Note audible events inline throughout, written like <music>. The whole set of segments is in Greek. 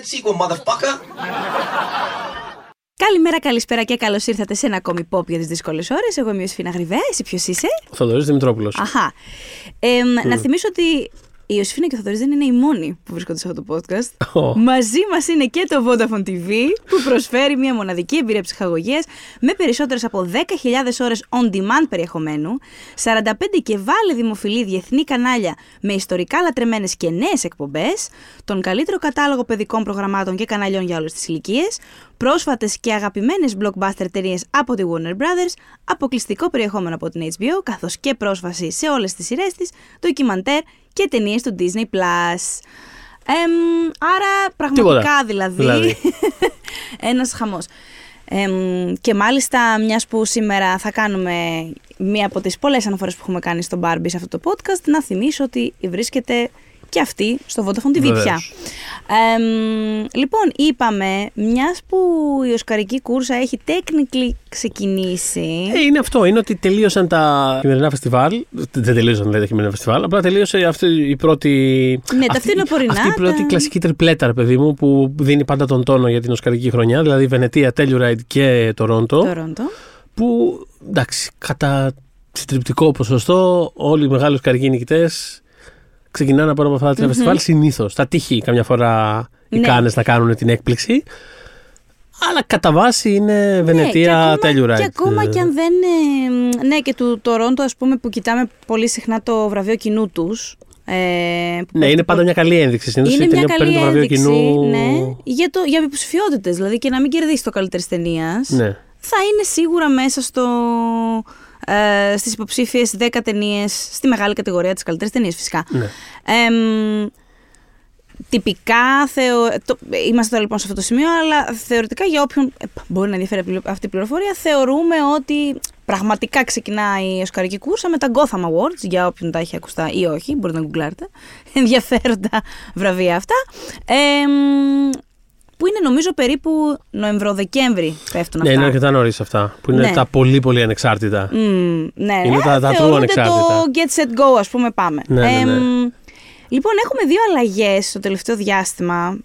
that sequel, motherfucker. Καλημέρα, καλησπέρα και καλώς ήρθατε σε ένα ακόμη pop για τις δύσκολες ώρες. Εγώ είμαι η Ιωσήφινα Γρυβέ. Εσύ ποιος είσαι; Ο Θοδωρής Δημητρόπουλος. Αχά. Ε, Να θυμίσω ότι η Ιωσήφινα και ο Θοδωρής δεν είναι οι μόνοι που βρίσκονται σε αυτό το podcast. Ω. Μαζί μας είναι και το Vodafone TV που προσφέρει μια μοναδική εμπειρία ψυχαγωγίας με περισσότερες από 10.000 ώρες on demand περιεχομένου, 45 και βάλε δημοφιλή διεθνή κανάλια με ιστορικά λατρεμένες και νέες εκπομπές, τον καλύτερο κατάλογο παιδικών προγραμμάτων και καναλιών για όλες τις ηλικίες, πρόσφατες και αγαπημένες blockbuster εταιρείε από τη Warner Brothers, αποκλειστικό περιεχόμενο από την HBO, καθώς και πρόσβαση σε όλες τις σειρές της, ντοκιμαντέρ και ταινίες του Disney Plus. Εμ, άρα πραγματικά Τίποτα. δηλαδή, Δηλαδή. <laughs> ένας χαμός. Εμ, και μάλιστα μιας που σήμερα θα κάνουμε μία από τις πολλές αναφορές που έχουμε κάνει στο Barbie σε αυτό το podcast, να θυμίσω ότι βρίσκεται και αυτή στο Vodafone TV πια. Βεβαίως. Εμ, λοιπόν, είπαμε, μιας που η Οσκαρική κούρσα έχει technically ξεκινήσει... Ε, είναι αυτό. Είναι ότι τελείωσαν τα χειμερινά φεστιβάλ. Δεν τελείωσαν δηλαδή, τα χειμερινά φεστιβάλ. Απλά τελείωσε αυτή η πρώτη. Ναι, τα φθινοπορεινά, Αυτή η πρώτη τα- κλασική τριπλέτα, ρε παιδί μου, που δίνει πάντα τον τόνο για την Οσκαρική χρονιά. Δηλαδή Βενετία, Telluride και Τορόντο. Τορόντο. Που εντάξει, κατά συντριπτικό ποσοστό, όλοι οι μεγάλοι Οσκαρικοί νικητές ξεκινάνε από ένα από αυτά τα τρία φεστιβάλ συνήθως. Θα τύχει καμιά φορά οι Ναι. Κάνες να κάνουν την έκπληξη. Αλλά κατά βάση είναι Βενετία, ναι, και ακόμα, Telluride. Και ακόμα και αν δεν. ε, ναι, και του Τορόντο, ας πούμε, που κοιτάμε πολύ συχνά το βραβείο κοινού τους. Ε, που Ναι, είναι πέφτει πάντα μια καλή ένδειξη. Συνήθως Είναι η μια ταινία που καλή παίρνει το βραβείο ένδειξη, κοινού. ναι, για, το, για υποψηφιότητε. Δηλαδή και να μην κερδίσει το καλύτερης ταινίας. Ναι. Θα είναι σίγουρα μέσα στο, ε, στις υποψήφιες 10 ταινίες στη μεγάλη κατηγορία της καλύτερης ταινίας φυσικά. Ναι. Εμ, τυπικά, θεω... το... είμαστε τώρα λοιπόν σε αυτό το σημείο, αλλά θεωρητικά για όποιον ε, μπορεί να ενδιαφέρει πλη- αυτή η πληροφορία, θεωρούμε ότι πραγματικά ξεκινάει η Οσκαρική κούρσα με τα Gotham Awards, για όποιον τα έχει ακουστά ή όχι, μπορείτε να γκουγκλάρετε, <laughs> ενδιαφέροντα βραβεία αυτά. Εμ, που είναι νομίζω περίπου Νοεμβρό-Δεκέμβρη πέφτουν Ναι, αυτά. είναι αρκετά νωρίς αυτά. Που είναι Ναι. τα πολύ πολύ ανεξάρτητα. Μμμ, ναι, Είναι ε, τα- τα true θεωρούνται ανεξάρτητα. το get set go, ας πούμε, πάμε. Ναι, ναι, ναι. Εμ, λοιπόν, έχουμε δύο αλλαγές στο τελευταίο διάστημα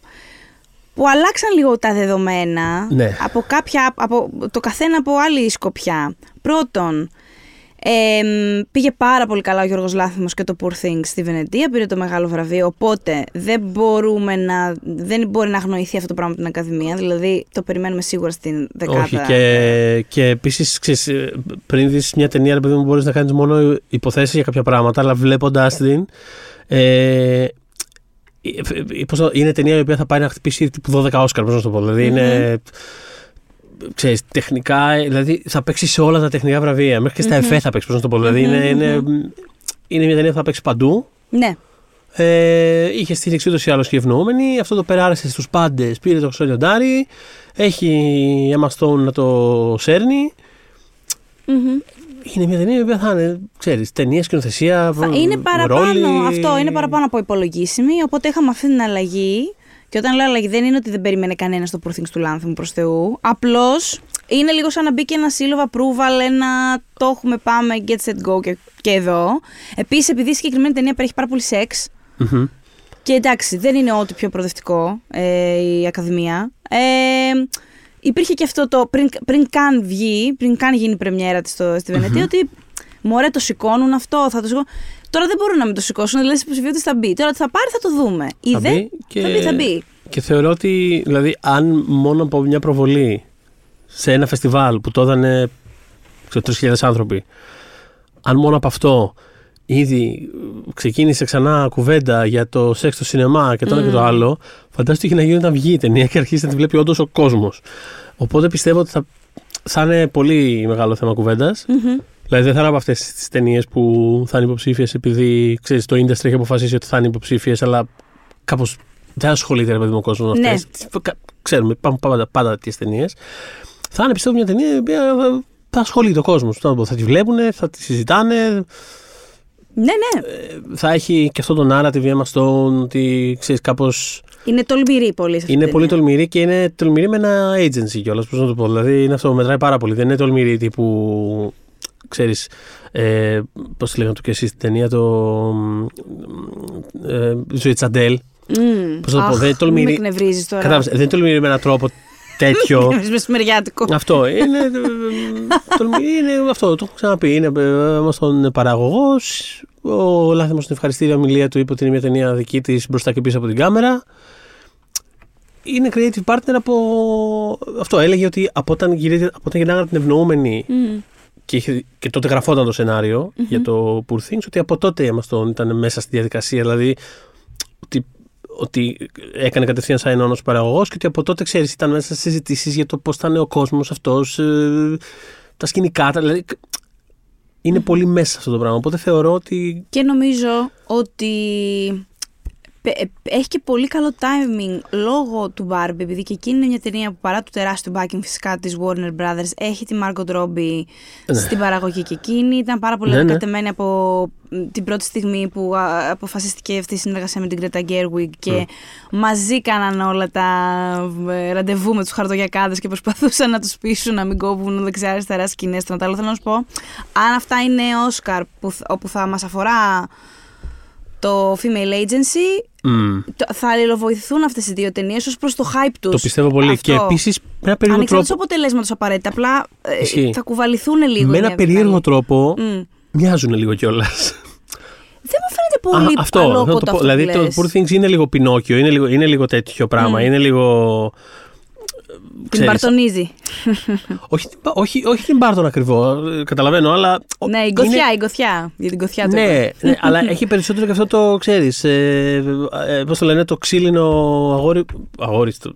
που αλλάξαν λίγο τα δεδομένα Ναι. από κάποια, από το καθένα από άλλη σκοπιά. Πρώτον, εμ, πήγε πάρα πολύ καλά ο Γιώργος Λάθιμος και το Poor Things στη Βενετία, πήρε το μεγάλο βραβείο, οπότε δεν μπορούμε να, δεν μπορεί να αγνοηθεί αυτό το πράγμα από την Ακαδημία, δηλαδή το περιμένουμε σίγουρα στην δεκάδα. Όχι. Και, και επίσης, πριν δεις μια ταινία, ρε παιδί μου, μπορείς να κάνεις μόνο υποθέσεις για κάποια πράγματα, αλλά βλέποντας την. Ε, ε, πώς το- είναι ταινία η οποία θα πάει να χτυπήσει τύπου 12 Όσκαρ, πώς να το πω. Δηλαδή είναι. Ξέρεις, τεχνικά, ε, δηλαδή θα παίξει σε όλα τα τεχνικά βραβεία. Μέχρι και στα εφέ θα παίξει, πώς να το πω. Δηλαδή είναι, είναι, είναι μια ταινία που θα παίξει παντού. Ναι. Ε, είχε στήριξη ούτω ή άλλως και ευνοούμενη. Αυτό το περάρεσε στους πάντες. Πήρε το Χρυσό Λιοντάρι. Έχει Emma Stone να το σέρνει. Μμμ. Είναι μια ταινία η οποία θα είναι, ξέρεις, ταινία, σκηνοθεσία, Θα είναι παραπάνω, ρόλοι. αυτό είναι παραπάνω από υπολογίσιμη, οπότε είχαμε αυτή την αλλαγή. Και όταν λέω αλλαγή, δεν είναι ότι δεν περίμενε κανένας το Poor Things του Λάνθιμου προς Θεού. Απλώς είναι λίγο σαν να μπει και ένα σύλλογο approval, ένα το έχουμε, πάμε, get set go και, και εδώ. Επίσης, επειδή η συγκεκριμένη ταινία περιέχει πάρα πολύ σεξ, Μμμ. και εντάξει, δεν είναι ό,τι πιο προοδευτικό ε, η Ακαδημία. Ε, υπήρχε και αυτό το πριν, πριν καν βγει, πριν καν γίνει η πρεμιέρα της στο, στη βενετια ότι μωρέ το σηκώνουν αυτό, θα το σηκώνουν. Τώρα δεν μπορούν να μην το σηκώσουν, δηλαδή στις υποψηφιότητες θα μπει. Τώρα τι θα πάρει θα το δούμε. Η Θα δε- μπει και- θα μπει, θα μπει. Και θεωρώ ότι, δηλαδή, αν μόνο από μια προβολή σε ένα φεστιβάλ που το έδανε ξέρω, 3.000 άνθρωποι, αν μόνο από αυτό ήδη ε, ξεκίνησε ξανά κουβέντα για το σεξ στο σινεμά και το ένα και το άλλο, φαντάζομαι τι έχει να γίνει όταν βγει η ταινία και αρχίσει να τη βλέπει όντως ο κόσμος. Οπότε πιστεύω ότι θα, θα είναι πολύ μεγάλο θέμα κουβέντας. Μμμ. Δηλαδή δεν θα είναι από αυτές τις ταινίες που θα είναι υποψήφιες επειδή ξέρεις, το industry έχει αποφασίσει ότι θα είναι υποψήφιες, αλλά κάπως δεν ασχολείται ρε παιδί μου ο κόσμος με Ναι. αυτές. Ξέρουμε, υπάρχουν πάντα, πάντα τέτοιες ταινίες. Θα είναι πιστεύω μια ταινία η οποία θα, θα ασχολείται ο κόσμος. Θα τη βλέπουν, θα τη συζητάνε. Ναι, ναι. Θα έχει και αυτό το narrative η Emma Stone ότι ξέρεις κάπως. Είναι τολμηρή πολύ σε αυτή Είναι την πολύ ταινία. τολμηρή και είναι τολμηρή με ένα agency κιόλας. Πώς να το πω. Δηλαδή είναι αυτό που μετράει πάρα πολύ. Δεν είναι τολμηρή τύπου. Ξέρεις, ε, πώς τη λέγανε το και εσείς στην ταινία το ε, Ζωή Τσαντέλ Μμμ. Πώς να το πω, Αχ, δεν τολμηρεί- Με εκνευρίζεις τώρα. Κατάλαβες, δεν τολμηρεί με έναν τρόπο τέτοιο. <laughs> Είναι μεσημεριάτικο. αυτό είναι, ε, τολμηρεί, είναι αυτό, το έχω ξαναπεί. Είναι ε, τον παραγωγός. Ο Λάθιμο στην ευχαριστήρια ομιλία του είπε ότι είναι μια ταινία δική της μπροστά και πίσω από την κάμερα. Είναι creative partner από. Αυτό έλεγε ότι από όταν, γυρίζει, από όταν γυρνάγανε την ευνοούμενη Μμμ. Και, είχε- και τότε γραφόταν το σενάριο για το Poor Things, ότι από τότε Έμαστον ήταν μέσα στη διαδικασία. Δηλαδή ότι, ότι έκανε κατευθείαν σαν ενώνος παραγωγός και ότι από τότε ξέρεις, ήταν μέσα στι συζητήσεις για το πώς θα είναι ο κόσμος αυτός, τα σκηνικά. τα- Δηλαδή, είναι πολύ μέσα σε αυτό το πράγμα. Οπότε θεωρώ ότι. Και νομίζω ότι πε- ε, έχει και πολύ καλό timing λόγω του Barbie, επειδή και εκείνη είναι μια ταινία που παρά το τεράστιο backing φυσικά της Warner Brothers έχει τη Margot Robbie στην παραγωγή και εκείνη. Ήταν πάρα πολύ Ναι, ναι. ανακατεμένη από μ, την πρώτη στιγμή που α, αποφασίστηκε αυτή η συνεργασία με την Greta Gerwig και Ναι. μαζί κάναν όλα τα ε, ραντεβού με τους χαρτογιακάδες και προσπαθούσαν να τους πείσουν να μην κόβουν δεξιά-αριστερά σκηνές. Το άλλο θέλω να σου πω, αν αυτά είναι Oscar που, θ- όπου θα μας αφορά το Female Agency, μ, το- θα αλληλοβοηθούν αυτές οι δύο ταινίες ως προς το hype τους. το πιστεύω πολύ. Και επίσης με ένα περίεργο Ανεξάρτητο τρόπο. αποτελέσματος απαραίτητα. Απλά ε, Ισχύει. θα κουβαληθούν λίγο. Με η μία ένα περίεργο βγάλει. τρόπο Μμ. μοιάζουν λίγο κιόλας. Δεν μου φαίνεται πολύ αυτό, αλόκοτο να το πω. αυτό Δηλαδή που το λες. Poor Things είναι λίγο Πινόκιο, είναι λίγο, είναι λίγο τέτοιο πράγμα. Είναι λίγο. Την ξέρεις, παρτονίζει. <laughs> όχι, την πα- όχι, όχι την Μπάρτον ακριβώς, καταλαβαίνω, αλλά. ο- ναι, η είναι- γκοθιά, η γκοθιά. Για την γκοθιά του. Ναι, ναι, αλλά έχει περισσότερο και αυτό το ξέρεις. Ε, ε, Πώς το λένε, το ξύλινο αγόρι. Αγόρι, το,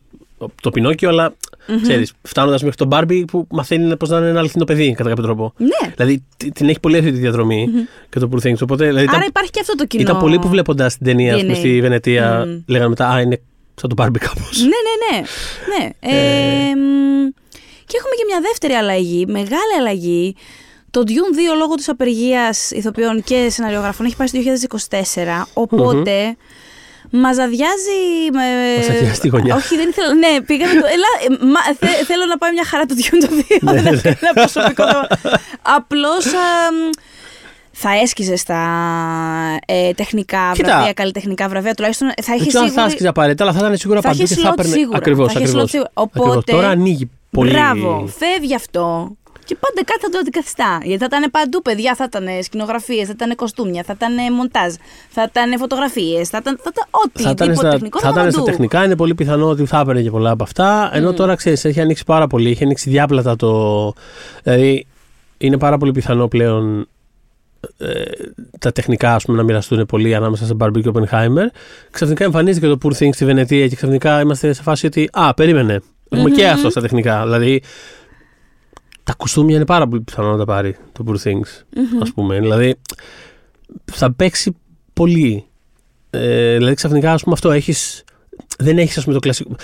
το Πινόκιο, αλλά ξέρεις, φτάνοντας μέχρι τον Μπάρμπι που μαθαίνει πώς να είναι ένα αληθινό παιδί κατά κάποιο τρόπο. Ναι. Δηλαδή τι- την έχει πολύ αυτή τη διαδρομή και το Poor Things. Οπότε, δηλαδή, Άρα ήταν, υπάρχει και αυτό το κοινό. ήταν πολύ που βλέποντας την ταινία ας πούμε, DNA. στη Βενετία, Μμμ. λέγανε μετά Α, είναι σαν τον Μπάρμπι κάπως. Ναι, ναι, ναι. ναι. Ε, μ, και έχουμε και μια δεύτερη αλλαγή, μεγάλη αλλαγή. Το Dune 2 λόγω της απεργίας ηθοποιών και σεναριογραφών έχει πάει στο 2024, οποτε Μας αδειάζει. με- Μας αδειάζει τη γωνιά. Όχι, δεν ήθελα. Ναι, πήγαμε. Το... Ελά, ε, μα, θε- θέλω να πάει μια χαρά το Dune το 2. Ναι, δεν είναι ένα προσωπικό θέμα. Απλώ. Θα έσκυζες στα ε, τεχνικά Κοίτα. βραβεία, καλλιτεχνικά βραβεία. Τουλάχιστον θα Δεν έχει ξέρω αν θα σίγουρη... άσκησε απαραίτητα, αλλά θα ήταν σίγουρα Θα παντού είχε και θα slot έπαιρνε. σίγουρα. Ακριβώς, Θα είχε ακριβώς. slot σίγουρα. Οπότε- Τώρα ανοίγει πολύ. Μπράβο, φεύγει αυτό. Και πάντα κάτι θα το αντικαθιστά. Γιατί θα ήταν παντού παιδιά, θα ήταν σκηνογραφίες, θα ήταν κοστούμια, θα ήταν μοντάζ, θα ήταν φωτογραφίες, θα ήταν, θα ήταν ό,τι. θα ήταν, τίποτα στα, τεχνικό, θα ήταν ήταν στα παντού. τεχνικά, είναι πολύ πιθανό ότι θα έπαιρνε και πολλά από αυτά. Ενώ τώρα ξέρεις, έχει ανοίξει πάρα πολύ, έχει ανοίξει διάπλατα το. Δηλαδή, είναι πάρα πολύ πιθανό πλέον ε, τα τεχνικά ας πούμε, να μοιραστούν πολύ ανάμεσα σε Barbie και Oppenheimer. Ξαφνικά εμφανίζεται και το Poor Things στη Βενετία και ξαφνικά είμαστε σε φάση ότι Α, περίμενε. Έχουμε και αυτό στα τεχνικά. Δηλαδή, τα κουστούμια είναι πάρα πολύ πιθανό να τα πάρει το Poor Things, ας πούμε. Δηλαδή, θα παίξει πολύ. Ε, δηλαδή, ξαφνικά, ας πούμε, αυτό έχεις... Δεν έχεις, ας πούμε, το κλασικό...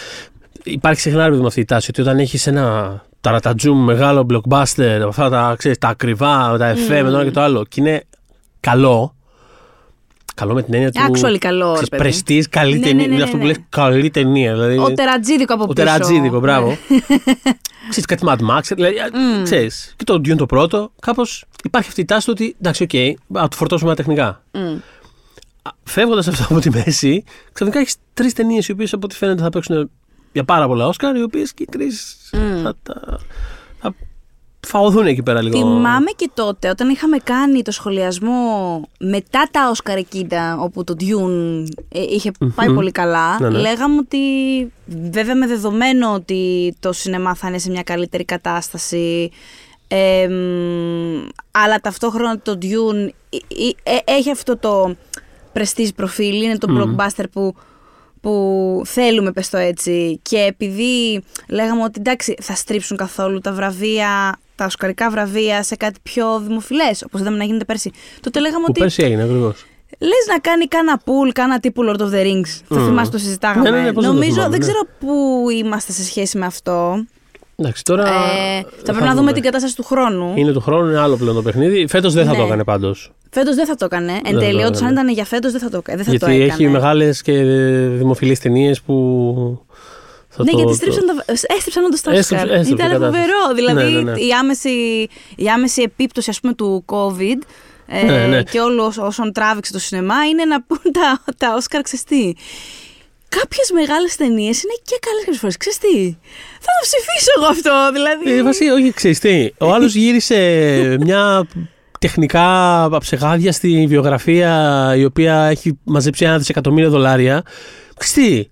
Υπάρχει συχνά ρε παιδί μου, αυτή η τάση ότι όταν έχεις ένα ταρατατζούμ μεγάλο blockbuster, αυτά τα, ξέρεις, τα ακριβά, τα εφέ με το ένα και το άλλο, και είναι καλό, καλό με την έννοια του... Actually καλό, ρε ξέρεις, παιδί. πρεστής, καλή Ναι, ναι, ταινία. ναι, Είναι ναι, αυτό που ναι. λες καλή ταινία. Δηλαδή, Ο τερατζίδικο από ο πίσω. τερατζίδικο, μπράβο. Ναι. <laughs> ξέρεις, κάτι Mad Max, δηλαδή, ξέρεις. Και το Dune το πρώτο, κάπως υπάρχει αυτή η τάση του ότι, εντάξει, οκ, να του φορτώσουμε τα τεχνικά. Μμ. Φεύγοντας αυτό <laughs> από τη μέση, ξαφνικά έχεις τρεις ταινίες οι οποίες από ό,τι φαίνεται θα παίξουν για πάρα πολλά Όσκαρ, οι οποίες και οι τρεις θα, τα- θα φαγωθούν εκεί πέρα λίγο. Θυμάμαι και τότε όταν είχαμε κάνει το σχολιασμό μετά τα Όσκαρ εκείνα όπου το Dune ε, είχε πάει πολύ καλά Ναι, ναι. λέγαμε ότι βέβαια με δεδομένο ότι το σινεμά θα είναι σε μια καλύτερη κατάσταση ε, μ, αλλά ταυτόχρονα το Dune ε, ε, ε, έχει αυτό το prestige προφίλ, είναι το blockbuster που που θέλουμε, πες το έτσι. Και επειδή λέγαμε ότι εντάξει, θα στρίψουν καθόλου τα βραβεία, τα οσκαρικά βραβεία σε κάτι πιο δημοφιλές, όπως είδαμε να γίνεται πέρσι. Τότε λέγαμε Που ότι πέρσι έγινε ακριβώς. λες να κάνει κάνα πουλ, κάνα τύπου Lord of the Rings. Θα Μμμ. θυμάσαι το συζητάγαμε. Ναι, ναι, ναι, πώς δεν το Νομίζω, θυμάμαι, δεν ναι. ξέρω πού είμαστε σε σχέση με αυτό. Εντάξει, τώρα. Ε, θα πρέπει να δούμε την κατάσταση του χρόνου. Είναι του χρόνου, είναι άλλο πλέον το παιχνίδι. Φέτος δεν θα Ναι. το έκανε πάντως. Φέτος δεν θα το έκανε. Εν το τέλει, όντω, έκανε. αν ήταν για φέτος, δεν θα το, δεν θα το Γιατί έκανε. έχει μεγάλες και δημοφιλείς ταινίες που. Θα Ναι, το, γιατί το- στρίψαν, τα, έστριψαν όντως τα Έστριψε- Όσκαρ. έστριψε η Ήταν κατάσταση. φοβερό. Δηλαδή Ναι, ναι, ναι. Η, άμεση, η άμεση επίπτωση ας πούμε, του COVID ε, Ναι, ναι. και όλο όσων τράβηξε το σινεμά είναι να πούν τα, τα Όσκαρ ξεστή. Κάποιες μεγάλες ταινίες είναι και καλές κάποιες φορές. Ξέρεις τι, θα το ψηφίσω εγώ αυτό. Δηλαδή. Ε, Βασίλη, όχι, ξέρεις τι. Ο άλλος γύρισε μια τεχνικά αψεγάδιαστη βιογραφία η οποία έχει μαζέψει ένα δισεκατομμύριο δολάρια. Ξέρεις τι,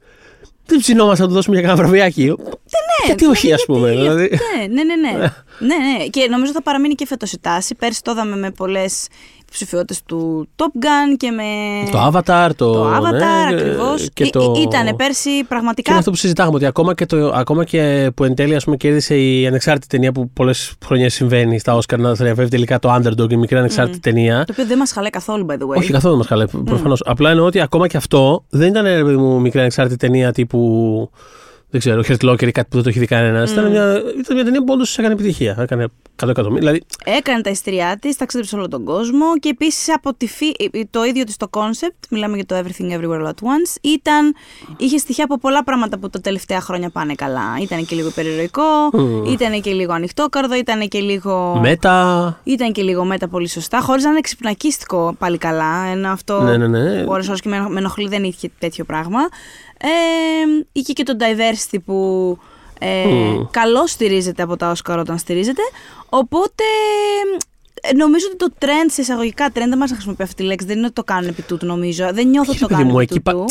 δεν ψινόμαστε να του δώσουμε για κανένα βραβιάκι. ναι, γιατί όχι, ας πούμε. γιατί- Δηλαδή. Ναι, ναι, ναι, ναι. <laughs> ναι, ναι. Και νομίζω θα παραμείνει και φέτος η τάση. Πέρσι το είδαμε με πολλές υποψηφιότητε του Top Gun και με. Το Avatar, το. Το Avatar, ναι, ακριβώς. Και το... Ήτανε πέρσι Και πραγματικά. είναι αυτό που συζητάγαμε, ότι ακόμα και, το, ακόμα και που εν τέλει ας πούμε, κέρδισε η ανεξάρτητη ταινία που πολλές χρονιές συμβαίνει στα Όσκαρ να θριαβεύει τελικά το Underdog, η μικρή ανεξάρτητη ταινία. Το οποίο δεν μας χαλάει καθόλου, by the way. Όχι καθόλου μας χαλάει, προφανώς. Απλά εννοώ ότι ακόμα και αυτό δεν ήταν ρε παιδί μου μικρή ανεξάρτητη ταινία τύπου. Δεν ξέρω, Hurt Locker ή κάτι που δεν το έχει δει κανένας. Ήταν, μια, ήταν μια ταινία που όντως έκανε επιτυχία. Έκανε 100 εκατομμύρια. Δηλαδή, Έκανε τα ιστριά της, ταξίδεψε σε όλο τον κόσμο και επίσης από τη φύ... το ίδιο της το concept, μιλάμε για το Everything Everywhere All at Once, ήταν, είχε στοιχεία από πολλά πράγματα που τα τελευταία χρόνια πάνε καλά. Ήταν και λίγο περιεροϊκό, ήταν και λίγο ανοιχτόκαρδο, ήταν και λίγο. Μέτα. Ήταν και λίγο μέτα πολύ σωστά, χωρίς να είναι ξυπνακίστικο πάλι καλά. Ενώ αυτό Ναι, ναι, ναι. ώρες ώρες και με ενοχ- με ενοχλεί, δεν είχε τέτοιο πράγμα. Ε, είχε και το diversity που ε, Μμμ. καλώς στηρίζεται από τα Oscar όταν στηρίζεται. Οπότε ε, νομίζω ότι το trend, σε εισαγωγικά trend, δεν μας να χρησιμοποιώ αυτή τη λέξη, δεν είναι ότι το κάνουν επί τούτου νομίζω. Δεν νιώθω ότι Όχι, το παιδί κάνουν μου, επί εκεί πα- τούτου.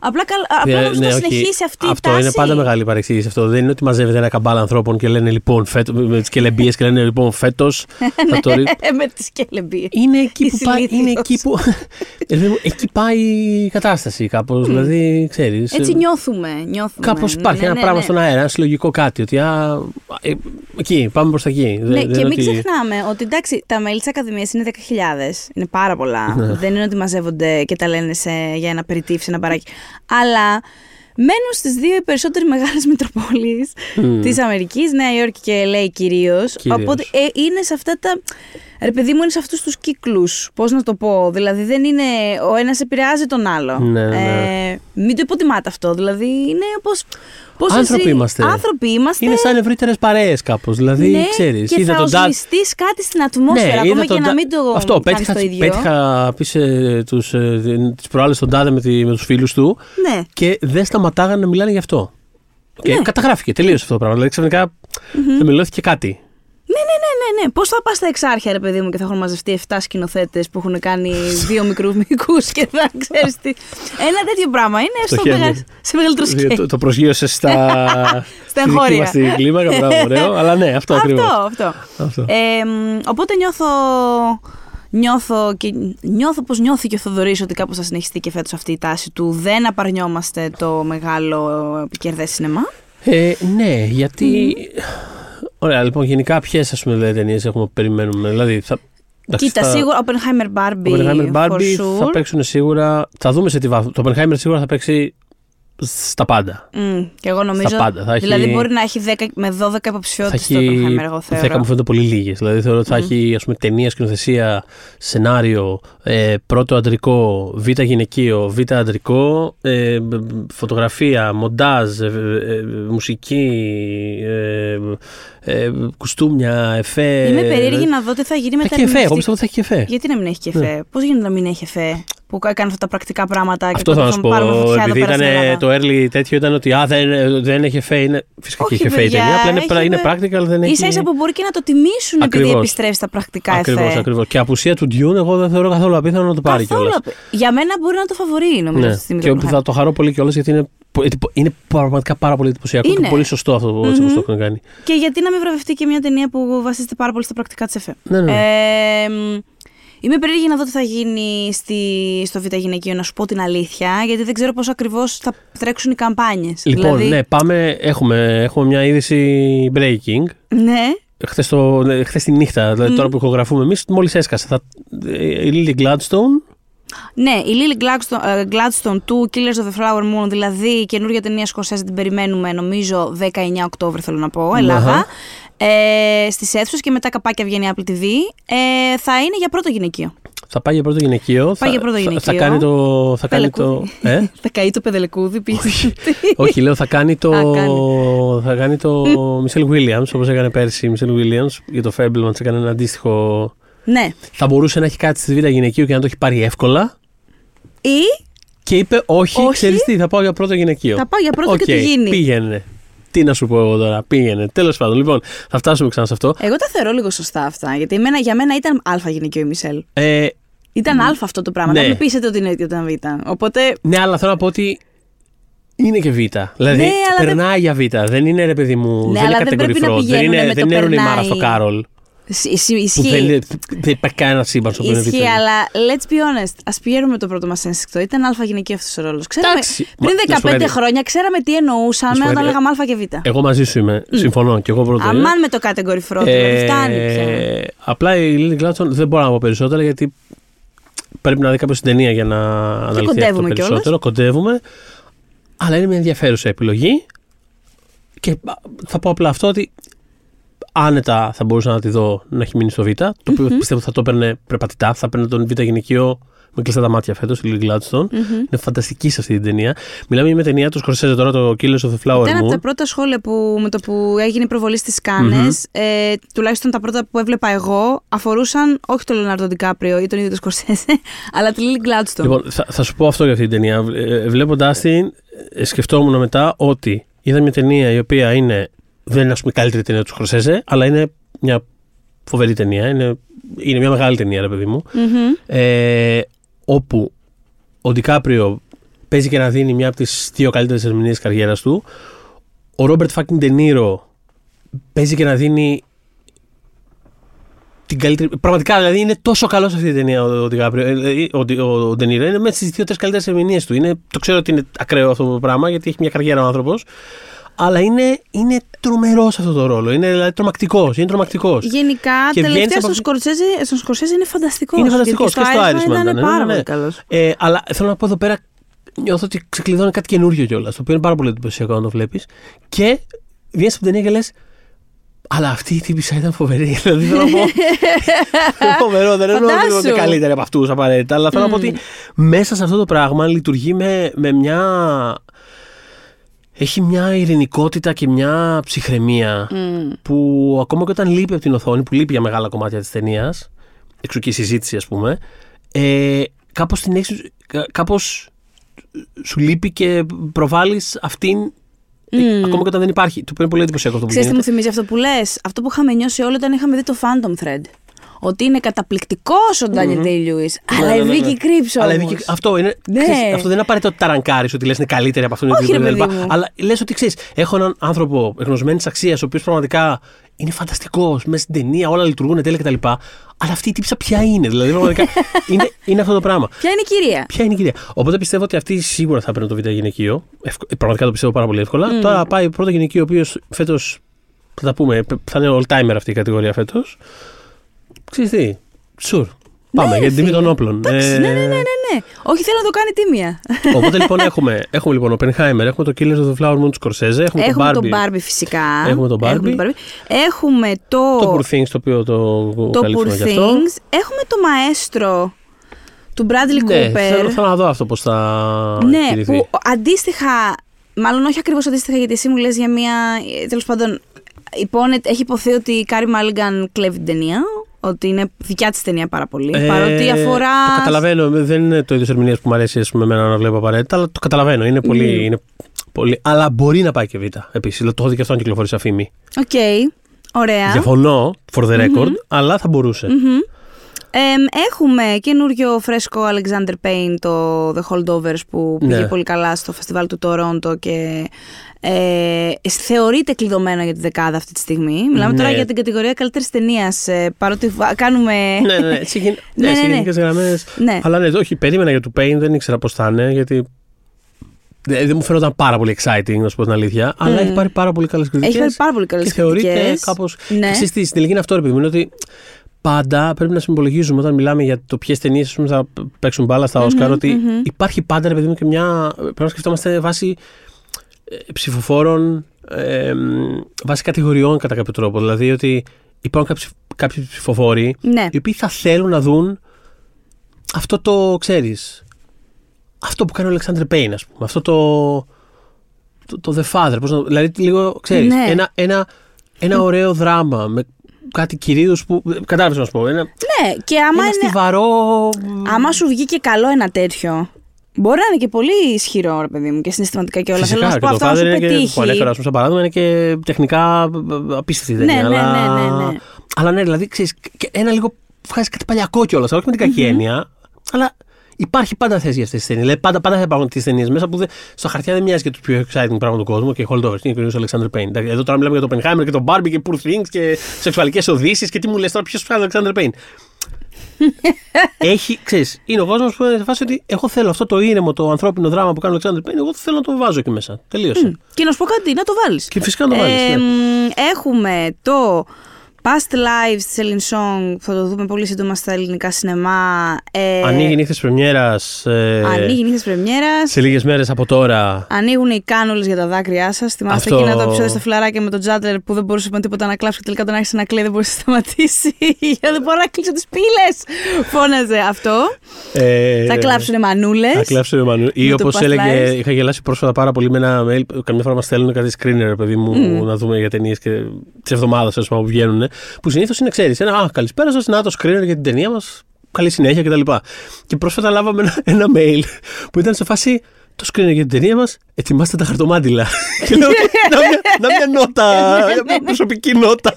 Απλά, καλ- απλά νομίζω ναι, θα όχι. συνεχίσει αυτή η Αυτό τάση. είναι πάντα μεγάλη παρεξήγηση. Αυτό δεν είναι ότι μαζεύεται ένα καμπάλα ανθρώπων και λένε λοιπόν φέτο, με τις κελεμπίες και λένε λοιπόν φέτος. <laughs> θα το ρί- με τις κελεμπίες. Είναι εκεί που Είσαι πάει. ηλίθιος. Είναι εκεί που. <laughs> Ε, βέβαια, εκεί πάει η κατάσταση κάπως. Δηλαδή, ξέρεις. Έτσι νιώθουμε. νιώθουμε. Κάπως Ναι, υπάρχει ναι, ένα ναι, πράγμα ναι. στον αέρα, ένα συλλογικό κάτι. Ότι α, ε, εκεί, πάμε προς τα εκεί. Δεν- Ναι, δεν και είναι μην ότι- ξεχνάμε ότι εντάξει, τα μέλη της Ακαδημίας είναι 10.000. Είναι πάρα πολλά. Ναι. Δεν είναι ότι μαζεύονται και τα λένε σε, για ένα περιτύφι, σε ένα μπαράκι. Αλλά μένουν στις δύο οι περισσότερε μεγάλες <laughs> Μητροπόλεις Μμμ. της Αμερικής, Νέα Υόρκη και LA κυρίως. Κυρίως. Οπότε ε, είναι σε αυτά τα. Ρε παιδί μου, είναι σε αυτούς τους κύκλους. Πώς να το πω. Δηλαδή δεν είναι. Ο ένας επηρεάζει τον άλλο. Ναι, ναι. Ε, μην το υποτιμάτε αυτό. Δηλαδή είναι όπως. Άνθρωποι είμαστε. Άνθρωποι είμαστε. Είναι σαν ευρύτερες παρέες κάπως. Δηλαδή, ναι, ξέρεις. και θα οσμιστείς κάτι στην ατμόσφαιρα, ακόμα είδα και τον να Τα- μην το Αυτό, κάνεις πέτυχα, το ίδιο. πέτυχα πει ε, τους, ε, τις προάλλες τον Τάδε με, τη, με τους φίλους του Ναι. και δεν σταματάγανε να μιλάνε γι' αυτό. Και Ναι. καταγράφηκε, τελείωσε αυτό το πράγμα. Δηλαδή ξαφνικά θεμελιώθηκε κάτι. Ναι, ναι, ναι, ναι, ναι. Πώς θα πας στα εξάρχεια, ρε παιδί μου, και θα έχουν μαζευτεί 7 σκηνοθέτες που έχουν κάνει δύο μικρού μήκου και θα ξέρεις τι. Ένα τέτοιο πράγμα είναι στο χέρι. μεγα... σε μεγαλύτερο σκέλο. το, το προσγείωσε στα. <laughs> Στα στη δική εγχώρια. μας την κλίμακα, μπράβο, ωραίο. <laughs> Αλλά ναι, αυτό ακριβώς. Αυτό, αυτό. Αυτό. Ε, μ, οπότε νιώθω. Νιώθω, και, νιώθω πως νιώθει και ο Θοδωρής ότι κάπως θα συνεχιστεί και φέτος αυτή η τάση του δεν απαρνιόμαστε το μεγάλο επικερδές σινεμά. Ε, ναι, γιατί. Ωραία, λοιπόν, γενικά ποιες ταινίες έχουμε που περιμένουμε; Δηλαδή, θα, εντάξει, Κοίτα, θα- σίγουρα Oppenheimer Barbie, Το Oppenheimer for Barbie sure. θα παίξουν σίγουρα. Θα δούμε σε τι βάθμο. Το Oppenheimer σίγουρα θα παίξει στα πάντα. Μμ, και εγώ νομίζω. πάντα. Θα έχει- Δηλαδή μπορεί να έχει 10 με 12 Θα υποψηφιότητες στο έχει. Oppenheimer, εγώ 10 θεωρώ. μου φαίνονται πολύ λίγες. Δηλαδή θεωρώ ότι θα έχει ας πούμε, ταινία, σκηνοθεσία, σενάριο, ε, πρώτο αντρικό, β' γυναικείο, β' αντρικό, ε, μπ- μπ- φωτογραφία, μοντάζ, ε, ε, ε, μουσική, ε, ε, κουστούμια, εφέ. Είμαι περίεργη να δω τι θα γίνει με Θα τα έχει εφέ. Εγώ ερμηνευτικά- πιστεύω ότι θα έχει εφέ. Γιατί να μην έχει και εφέ; Πώς γίνεται να μην έχει εφέ; Που έκανε αυτά τα πρακτικά πράγματα και Αυτό πρώτα θα να σου πω. πάρουμε φωτιά εδώ Επειδή πέρα στην ήταν Ελλάδα. το early τέτοιο ήταν ότι α, δεν, δεν έχει εφέ. Είναι... Φυσικά και Όχι, έχει εφέ η παιδιά, ταινία. Απλά είναι, έχει πρα- είναι εφέ. practical, δεν έχει. σα ίσα που μπορεί και να το τιμήσουν επειδή Ακριβώς. επιστρέφει στα πρακτικά Ακριβώ, εφέ. ακριβώς. Και απουσία του Dune, εγώ δεν θεωρώ καθόλου απίθανο να το πάρει Καθόλου κιόλας. απ- Για μένα μπορεί να το φαβορεί, νομίζω. Ναι. αυτή τη στιγμή Και το θα το χαρώ πολύ κιόλας γιατί είναι, πο- εντυπω- είναι πραγματικά πάρα πολύ εντυπωσιακό Είναι. και πολύ σωστό αυτό που mm-hmm. το έχουν κάνει. Και γιατί να μην βραβευτεί και μια ταινία που βασίζεται πάρα πολύ στα πρακτικά της ΕΦΕ. Ναι, ναι. Ε, μ, είμαι περίεργη να δω τι θα γίνει στη, στο Β' Γυναικείο, να σου πω την αλήθεια, γιατί δεν ξέρω πώς ακριβώς θα τρέξουν οι καμπάνιες. Λοιπόν, δηλαδή, ναι, πάμε. Έχουμε, έχουμε μια είδηση breaking. ναι. Χθες, το, ναι, χθες τη νύχτα, δηλαδή τώρα που ηχογραφούμε εμείς, μόλις έσκασε. Θα, η Lily Gladstone Ναι, η Lily Gladstone, ε, Gladstone του Killers of the Flower Moon, δηλαδή η καινούργια ταινία Σκορσέζη την περιμένουμε νομίζω 19 Οκτώβρη θέλω να πω, Ελλάδα. Αχα. Ε, στις αίθουσες και μετά καπάκια βγαίνει Apple TV. Ε, θα είναι για πρώτο γυναικείο. θα πάει για πρώτο γυναικείο. θα, για πρώτο θα- γυναικείο. Θα, κάνει το. Θα κάνει το Πελεκούδι. ε; <laughs> θα καεί το πεδελεκούδι πίσω. Όχι, λέω θα κάνει το. Α, κάνει. θα κάνει το <laughs> Michelle Williams, όπως έκανε πέρσι η Michelle Williams για το Fablemans. Έκανε ένα αντίστοιχο. Ναι. Θα μπορούσε να έχει κάτι στη Β' γυναικείο και να το έχει πάρει εύκολα. Ή Και είπε, Όχι, Όχι. ξέρεις τι, θα πάω για πρώτο γυναικείο. Θα πάω για πρώτο και Οκ, τι γίνει. Πήγαινε. Τι να σου πω εγώ τώρα, πήγαινε. Τέλος πάντων, λοιπόν, θα φτάσουμε ξανά σε αυτό. Εγώ τα θεωρώ λίγο σωστά αυτά. Γιατί εμένα, για μένα ήταν Α γυναικείο η Μισελ. Ε, Ήταν Α αυτό το πράγμα. Ναι. Να μην πείτε ότι είναι- ήταν Β. Οπότε. ναι, αλλά θέλω να πω ότι είναι και Β. Δηλαδή, Ναι, αλλά περνάει για Β. Δεν είναι ρε παιδί μου. Ναι, δεν αλλά είναι δεν πρέπει να κατηγορή fraud. Δεν πηγαίνουνε είναι, με δεν το είναι η Mara περνάει. στο Κάρολ. Ισ- ισ- Που Ισχύει. δεν, είναι- δεν υπάρχει κανένα σύμπαν στο οποίο είναι Β. Ισχύει, αλλά let's be honest. Α πηγαίνουμε το πρώτο μας ένστικτο. Ήταν Α γυναικείο αυτός ο ρόλος. Εντάξει. Μα, Πριν να σου πω 15 κάτι. χρόνια ξέραμε τι εννοούσαμε Να σου πω όταν κάτι. λέγαμε Α και Β. Εγώ μαζί σου είμαι. Συμφωνώ και εγώ πρώτο. είμαι. Αμάν με το category fraud, δηλαδή φτάνει πια. Ε, απλά η Λίλι Γκλάτσον δεν μπορώ να πω περισσότερα γιατί πρέπει να δει κάποιος την ταινία για να αναλυθεί αυτό κοντεύουμε περισσότερο. κιόλας. Κοντεύουμε. Αλλά είναι μια ενδιαφέρουσα επιλογή. Και θα πω απλά αυτό ότι άνετα θα μπορούσα να τη δω να έχει μείνει στο Β. Το οποιο πιστεύω θα το έπαιρνε περπατητά. Θα έπαιρνε τον Β γυναικείο με κλειστά τα μάτια φέτος, η Lily Gladstone. Είναι φανταστική σε αυτή την ταινία. Μιλάμε για μια ταινία του Σκορσέζε τώρα, το Killers of the Flower Ήταν από Moon. τα πρώτα σχόλια που με το που έγινε η προβολή στις κανε ε, τουλάχιστον τα πρώτα που έβλεπα εγώ, αφορούσαν όχι τον Λεωνάρντο Ντικάπριο ή τον ίδιο τον Σκορσέζε, <laughs> αλλά τη Λίλι Γκλάντστον. Λοιπόν, θα, θα σου πω αυτό για αυτή την ταινία. Ε, Βλέποντάς την, ε, σκεφτόμουν μετά ότι είδα μια ταινία η οποία είναι, δεν είναι ας πούμε η καλύτερη ταινία του Σκορσέζε, αλλά είναι μια φοβερή ταινία. Είναι, είναι μια μεγάλη ταινία, ρε παιδί μου. Ε, όπου ο Ντικάπριο παίζει και να δίνει μια από τις δύο καλύτερες ερμηνείες της καριέρας του. Ο Ρόμπερτ Φάκιν Ντενίρο παίζει και να δίνει την καλύτερη. Πραγματικά δηλαδή είναι τόσο καλός σε αυτή την ταινία ο, ο, Ντικάπριο, ε, δηλαδή, ο, Ντι- ο, ο Ντενίρο. Είναι μέσα στι δύο-τρεις καλύτερες ερμηνείες του. Είναι, το ξέρω ότι είναι ακραίο αυτό το πράγμα γιατί έχει μια καριέρα ο άνθρωπος. Αλλά είναι, είναι τρομερός σε αυτό το ρόλο. Είναι δηλαδή τρομακτικός. Είναι τρομακτικός. Γενικά, Και βγαίνεις τελευταία από στον αυτή- Σκορσέζε, στον Σκορσέζε είναι φανταστικός. Είναι φανταστικός. Και στο Irishman ήταν, ήταν. ναι, πάρα ναι, ναι. πολύ καλός. Ε, αλλά θέλω να πω εδώ πέρα, νιώθω ότι ξεκλειδώνει κάτι καινούριο κιόλας. Το οποίο είναι πάρα πολύ εντυπωσιακό να το βλέπεις. Και βγαίνεις από την ταινία και λες. Αλλά αυτή η τύπησα ήταν φοβερή. <laughs> Δηλαδή θέλω να πω. <laughs> φοβερό, δεν εννοώ ότι Φαντάσου. είναι καλύτερη από αυτούς απαραίτητα. Αλλά θέλω να πω ότι μέσα σε αυτό το πράγμα λειτουργεί με, με μια. Έχει μια ειρηνικότητα και μια ψυχραιμία που ακόμα και όταν λείπει από την οθόνη, που λείπει για μεγάλα κομμάτια της ταινίας, εξού και η συζήτηση, ας πούμε, ε, κάπως την έχεις, κα- κάπως σου λείπει και προβάλλεις αυτήν. ε, Ακόμα και όταν δεν υπάρχει. Το οποίο είναι πολύ εντυπωσιακό αυτό που Ξέρεις τι μου γίνεται. θυμίζει αυτό που λες; Αυτό που είχαμε νιώσει όλοι όταν είχαμε δει το Phantom Thread. Ότι είναι καταπληκτικός ο Daniel Day-Lewis. Αλλά Ναι, η ναι, ναι, ναι. Vicky Κρύψο Αλλά η όμως. Vicky- αυτό, είναι, Ναι. ξέρεις, αυτό δεν είναι απαραίτητο ότι ταρανκάρεις, ότι λες είναι καλύτερη από αυτόν Όχι, τον ρε κτλ. παιδί μου. Αλλά λες ότι ξέρεις, έχω έναν άνθρωπο εγνωσμένης αξίας, ο οποίος πραγματικά είναι φανταστικός, μέσα στην ταινία, όλα λειτουργούν τέλεια κτλ. Αλλά αυτή η τύψα ποια είναι, δηλαδή πραγματικά <laughs> είναι, είναι αυτό το πράγμα. Ποια είναι η κυρία; Ποια είναι η κυρία; Οπότε πιστεύω ότι αυτή σίγουρα θα παίρνει το β' γυναικείο. Ευκ- Πραγματικά το πιστεύω πάρα πολύ εύκολα. Τώρα πάει πρώτο γυναικείο, ο οποίος φέτος. Θα τα πούμε, θα είναι all timer αυτή η κατηγορία φέτος. Ξέρεις τι, sure. Πάμε Ναι, για την τιμή φίλε. των όπλων. Εντάξει, Ε, ναι, ναι, ναι, ναι, ναι. Όχι, θέλω να το κάνει τίμια. Οπότε λοιπόν έχουμε, έχουμε λοιπόν Oppenheimer, έχουμε το Killers of the Flower Moon του Scorsese, έχουμε, Έχουμε το τον Barbie, Barbie φυσικά. Έχουμε τον Barbie. Έχουμε το, το Poor Things το οποίο το, το καλύψαμε Poor γι' αυτό. Things. Έχουμε το Μαέστρο του Bradley Ναι, Cooper. θέλω, θέλω να δω αυτό πώς θα Ναι, κηρυθεί. που αντίστοιχα, μάλλον όχι ακριβώς αντίστοιχα γιατί εσύ μου λες για μια, τέλος πάντων, υπόνε- έχει ειπωθεί ότι η Κάρεϊ Μάλιγκαν κλέβει την ταινία, ότι είναι δικιά της ταινία πάρα πολύ, Ε, παρότι αφορά... Το καταλαβαίνω. Δεν είναι το είδος ερμηνείας που μου αρέσει ας πούμε, εμένα να βλέπω απαραίτητα, αλλά το καταλαβαίνω. Είναι πολύ. Είναι πολύ αλλά μπορεί να πάει και β' επίσης. Δηλαδή, το έχω δει και αυτό να κυκλοφορεί σαν φήμη. Οκ, ωραία. Διαφωνώ, for the record, αλλά θα μπορούσε. Μμμ. Εμ, έχουμε καινούριο φρέσκο Alexander Payne, το The Holdovers, που πήγε Ναι. πολύ καλά στο φεστιβάλ του Τορόντο και ε, θεωρείται κλειδωμένο για τη δεκάδα αυτή τη στιγμή. Μιλάμε τώρα Ναι. για την κατηγορία καλύτερης ταινίας. παρότι βα- κάνουμε. ναι, ναι, ναι. Σε, <laughs> γεν... Ναι, ναι, ναι, σε ναι. γενικές γραμμές. Ναι. Αλλά ναι, όχι, περίμενα για του Pain, δεν ήξερα πώς θα είναι, γιατί. Δεν δεν μου φαίνονταν πάρα πολύ exciting, να σου πω την αλήθεια. Αλλά έχει πάρει πάρα πολύ καλές κριτικέ. Έχει πάρει πάρα πολύ καλές Και θεωρείται κάπω. Ναι. Ξέρεις τι, στην τελική είναι αυτό, ρε παιδί μου, είναι ότι πάντα πρέπει να συμπολογίζουμε όταν μιλάμε για το ποιες ταινίες θα παίξουν μπάλα στα οσκαρ ότι υπάρχει πάντα, ρε παιδί μου, και μια. Πρέπει να σκεφτόμαστε βάσει ε, ψηφοφόρων, ε, μ, βάσει κατηγοριών κατά κάποιο τρόπο. Δηλαδή ότι υπάρχουν κάποιοι, κάποιοι ψηφοφόροι Ναι. οι οποίοι θα θέλουν να δουν αυτό το, ξέρεις, αυτό που κάνει ο Αλεξάνδρ Πέιν, ας πούμε. Αυτό το, το, το The Father. Πώς να, δηλαδή, λίγο, ξέρεις, Ναι. ένα, ένα, ένα ωραίο δράμα με κάτι κυρίως που, κατάλαβες να σου πω, ένα, Ναι, και άμα, ένα είναι, στιβαρό... άμα σου βγει και καλό ένα τέτοιο. Μπορεί να είναι και πολύ ισχυρό, ρε παιδί μου, και συναισθηματικά και όλα. Θέλω να σου Φυσικά, πω και το αυτό να σου Father είναι και, πετύχει. που ανέφερα, ας πούμε, σαν παράδειγμα, είναι και τεχνικά ε, απίστευτη Ναι, ταινία. ναι, αλλά... ναι, ναι, ναι. αλλά ναι, δηλαδή, ξέρεις, και ένα λίγο βγάζει κάτι παλιακό κιόλας, όχι με την κακη έννοια, αλλά υπάρχει πάντα θέση για αυτές τις ταινίες. Δηλαδή, πάντα, πάντα θα υπάρχουν τις ταινίες μέσα που δεν, στα χαρτιά δεν μοιάζει και το πιο exciting πράγμα του κόσμου και holdovers. Είναι και ο Alexander Payne. Εντάξει, Εδώ τώρα μιλάμε για το Oppenheimer και τον Barbie και Poor Things και σεξουαλικές οδύσεις και τι μου λες τώρα, ποιος ψάχνει τον Alexander Payne. Έχει, ξέρεις, είναι ο κόσμος που είναι σε φάση ότι εγώ θέλω αυτό το ήρεμο, το ανθρώπινο δράμα που κάνει ο Alexander Payne, εγώ θέλω να το βάζω εκεί μέσα. Τελείωσε. Και να σου πω κάτι, να το βάλεις. Και φυσικά να το βάλεις, ναι. Έχουμε το Past Lives της Celine Song, που θα το δούμε πολύ σύντομα στα ελληνικά σινεμά. Ε, Ανοίγει νύχτες Πρεμιέρας. Ε, ανοίγει νύχτες πρεμιέρας. σε λίγες μέρες από τώρα. Ανοίγουν οι κάνουλε για τα δάκρυά σας. Θυμάστε Αυτό- εκείνα τα επεισόδια στα φιλαράκια με τον Τζάτλερ που δεν μπορούσε με τίποτα να κλάψει και τελικά τον άρχισε να κλαίει, δεν μπορούσε να σταματήσει. <laughs> Για δεν μπορώ να κλείσω τις πύλες. Φώναζε αυτό. Ε, Θα κλάψουν μανούλες. Θα κλάψουν μανού. Ή Με το όπως Past έλεγε, Lives. είχα γελάσει πρόσφατα πάρα πολύ με ένα mail. Καμιά φορά μας στέλνουν κάτι screener, παιδί μου, να δούμε για ταινίες και της εβδομάδας που βγαίνουν. Που συνήθως είναι, ξέρεις, ένα Α, καλησπέρα σας, να το screener για την ταινία μας. Καλή συνέχεια κτλ. Και, και πρόσφατα λάβαμε ένα, ένα mail που ήταν σε φάση. Το screener για την ταινία μας, ετοιμάστε τα χαρτομάτιλα. <laughs> και λέω, να μια, να μια νότα, μια προσωπική νότα.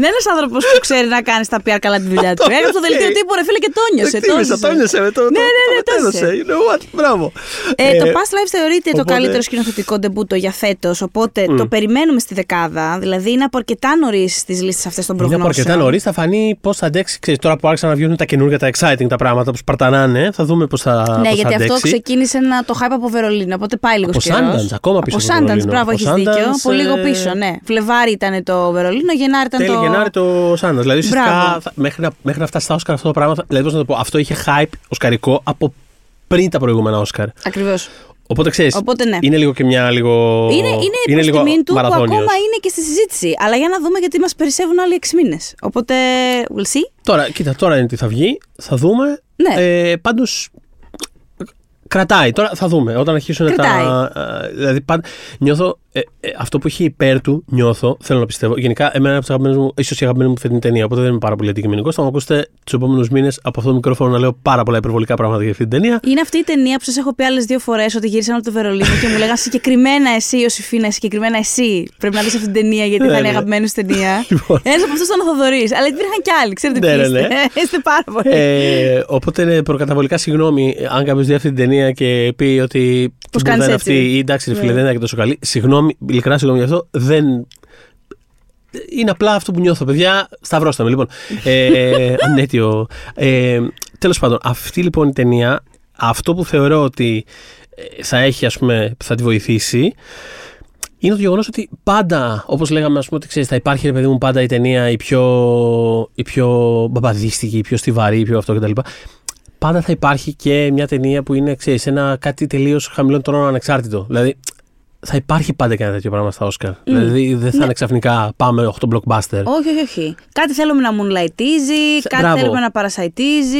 Ναι, ένας άνθρωπος που ξέρει να κάνει στα PR καλά τη δουλειά του. <laughs> Αυτό, Έγραψε το δελτίο οκ. τύπου, ρε φίλε, και το 'νιωσε. Εκτίμησα, το 'νιωσε, το, Ναι, ναι, ναι, το το μετέδωσε. έζησε. You know what, μπράβο. Ε, το Ε, Past Lives θεωρείται το οπότε- καλύτερο σκηνοθετικό ντεμπούτο για φέτος. Οπότε το περιμένουμε στη δεκάδα. Δηλαδή είναι από αρκετά νωρίς τις λίστες αυτές των Είναι από προγνώσεων. αρκετά νωρίς, θα φανεί πώς θα αντέξει. Ξέρεις, τώρα που άρχισαν να βγαίνουν τα καινούργια, τα exciting τα πράγματα που σπαρταράνε, θα δούμε πώς θα, Ναι, πώς γιατί θα αυτό αντέξει. ξεκίνησε να το hype από Βερολίνο. Οπότε πάει λίγος Από καιρός. Sundance, ακόμα πίσω Από από Sundance, Βερολίνο. μπράβο, Από έχεις δίκιο. Sundance, Πολύ λίγο ε, πίσω, ναι. Φλεβάρι ήταν το Βερολίνο, Γενάρη ήταν Τέλη το. Γενάρη το Sundance. Δηλαδή ουσιαστικά Μπράβο. θα- μέχρι, να, μέχρι να φτάσει στα Όσκαρ αυτό το πράγμα, θα- δηλαδή πώς να το πω, αυτό είχε hype οσκαρικό από πριν τα προηγούμενα Όσκαρ. Ακριβώς. Οπότε ξέρεις, Οπότε ναι. είναι λίγο και μια λίγο. Είναι, είναι, είναι λίγο προς τιμήν του που μαραθώνιος. ακόμα είναι και στη συζήτηση. Αλλά για να δούμε γιατί μας περισσεύουν άλλοι 6 μήνες. Οπότε, we'll see. Τώρα, κοίτα, τώρα είναι τι θα βγει. Θα δούμε. Ναι. Ε, Πάντως. Κρατάει. Τώρα θα δούμε. Όταν αρχίσουν Κρατάει. τα. ε, Δηλαδή, πάντα, νιώθω. Ε, ε, αυτό που έχει υπέρ του, νιώθω, θέλω να πιστεύω. Γενικά, εμένα από τι αγαπημένε μου, ίσως η αγαπημένη μου φετινή ταινία, οπότε δεν είμαι πάρα πολύ αντικειμενικός. Θα μου ακούσετε τους επόμενους μήνες από αυτό το μικρόφωνο να λέω πάρα πολλά υπερβολικά πράγματα για αυτή την ταινία. Είναι αυτή η ταινία που σας έχω πει άλλες δύο φορές ότι γύρισαν από το Βερολίνο και μου λέγανε συγκεκριμένα εσύ, Ιωσήφίνα, συγκεκριμένα εσύ. Πρέπει να δεις αυτή την ταινία γιατί Ναι, θα είναι η ναι. αγαπημένη σου ταινία. <laughs> Λοιπόν. Ένας από αυτούς ήταν ο Θοδωρής. Αλλά υπήρχαν κι άλλοι. Ξέρετε Ναι, ποιοι ναι, είστε. ναι. <laughs> Είστε πάρα πολύ. Ε, οπότε ναι, προκαταβολικά συγγνώμη αν κάποιος δει αυτή την ταινία και πει ότι. Πώς την κάνεις είναι έτσι; αυτή, ή εντάξει, ρε φίλε, Ναι. δεν είναι και τόσο καλή. Συγγνώμη, ειλικρινά συγγνώμη γι' αυτό. Δεν. Είναι απλά αυτό που νιώθω, παιδιά. Σταυρώστε με, λοιπόν. Ε, <laughs> ανέτειο. Ε, Τέλος πάντων, αυτή λοιπόν η ταινία, αυτό που θεωρώ ότι ε, θα έχει, ας πούμε, θα τη βοηθήσει, είναι το γεγονός ότι πάντα, όπως λέγαμε, ας πούμε, ότι ξέρεις, θα υπάρχει ρε παιδί μου πάντα η ταινία η πιο, η πιο μπαμπαδίστικη, η πιο στιβαρή, η πιο αυτό κτλ. Πάντα θα υπάρχει και μια ταινία που είναι, ξέρεις, ένα κάτι τελείως χαμηλών τόνων ανεξάρτητο. Δηλαδή, θα υπάρχει πάντα και ένα τέτοιο πράγμα στα Όσκαρ. Δηλαδή, δεν θα είναι ξαφνικά πάμε 8 blockbuster. Όχι, όχι, όχι. Κάτι θέλουμε να moonlightίζει, κάτι μπράβο. θέλουμε να παρασαϊτίζει.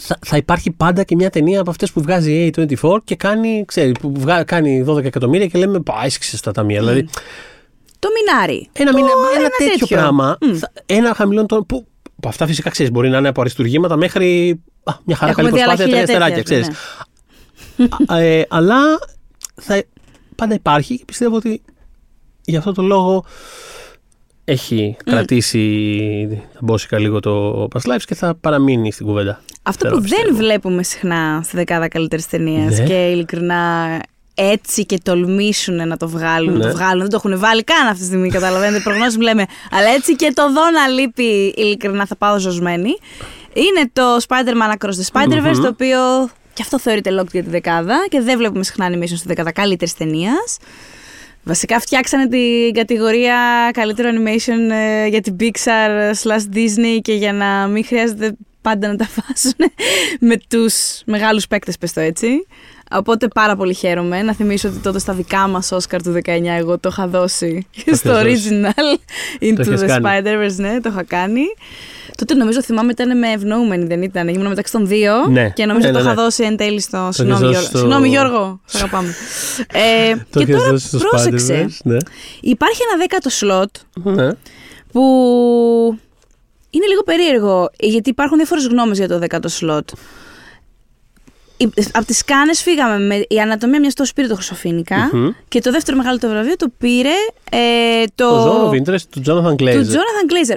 Θα, θα υπάρχει πάντα και μια ταινία από αυτές που βγάζει η A24 και κάνει, ξέρει, που βγα, κάνει 12 εκατομμύρια και λέμε Πα, έσχισε στα ταμεία. Δηλαδή, Το μινάρι. Ένα, Το- μήνα, ένα, τέτοιο, τέτοιο. πράγμα. θα- ένα χαμηλό τόνο. Που, που αυτά φυσικά ξέρεις, μπορεί να είναι από αριστουργήματα μέχρι. Α, μια χαρά Έχουμε καλή δει άλλα προσπάθεια, τρία χίλια αστεράκια, τέτοια, ξέρεις. ε, αλλά θα, πάντα υπάρχει και πιστεύω ότι γι' αυτό το λόγο έχει κρατήσει τα μπόσικα λίγο το Past Lives και θα παραμείνει στην κουβέντα. Αυτό Θέλω που να δεν πιστεύω. βλέπουμε συχνά στη δεκάδα καλύτερης ταινίας Ναι. και ειλικρινά έτσι και τολμήσουν να το βγάλουν. Να Ναι. το βγάλουν. Δεν το έχουν βάλει καν αυτή τη στιγμή, καταλαβαίνετε. Προγνώσεις που λέμε. Αλλά έτσι και το δω να λείπει, ειλικρινά θα πάω ζωσμένη. Είναι το Spider-Man Across the Spider-Verse, το οποίο και αυτό θεωρείται locked για τη δεκάδα και δεν βλέπουμε συχνά animation στη δεκάδα καλύτερης ταινίας. Βασικά φτιάξανε την κατηγορία καλύτερο animation ε, για την Pixar slash Disney και για να μην χρειάζεται πάντα να τα <laughs> βάζουν με τους μεγάλους παίκτες, πες το έτσι. Οπότε πάρα πολύ χαίρομαι. Να θυμίσω ότι τότε στα δικά μας Oscar του 19 εγώ το είχα δώσει στο είχες δώσει. original Into είχες the κάνει. Spider-Verse, ναι, το είχα κάνει. Τότε νομίζω θυμάμαι ήταν με ευνοούμενη, δεν ήταν. Ήμουν μεταξύ των δύο Ναι. και νομίζω Ναι, το ναι, είχα ναι. δώσει εν τέλει στο. έχεις Συγγνώμη, δώσει Γιώργο. στο- Συγγνώμη, Γιώργο. Σε <laughs> αγαπάμε. ε, Το και έχεις τώρα δώσει στο πρόσεξε. Spider-Verse, Ναι. Υπάρχει ένα δέκατο σλότ ναι. που είναι λίγο περίεργο, γιατί υπάρχουν διάφορες γνώμες για το δέκατο σλότ. Από τις Κάνες φύγαμε με η ανατομία μιας τόσο πήρε το χρυσοφίνικα. Μμμ. Και το δεύτερο μεγάλο το βραβείο το πήρε ε, το. Το Zone of Interest του Jonathan του Glazer. Jonathan Glazer.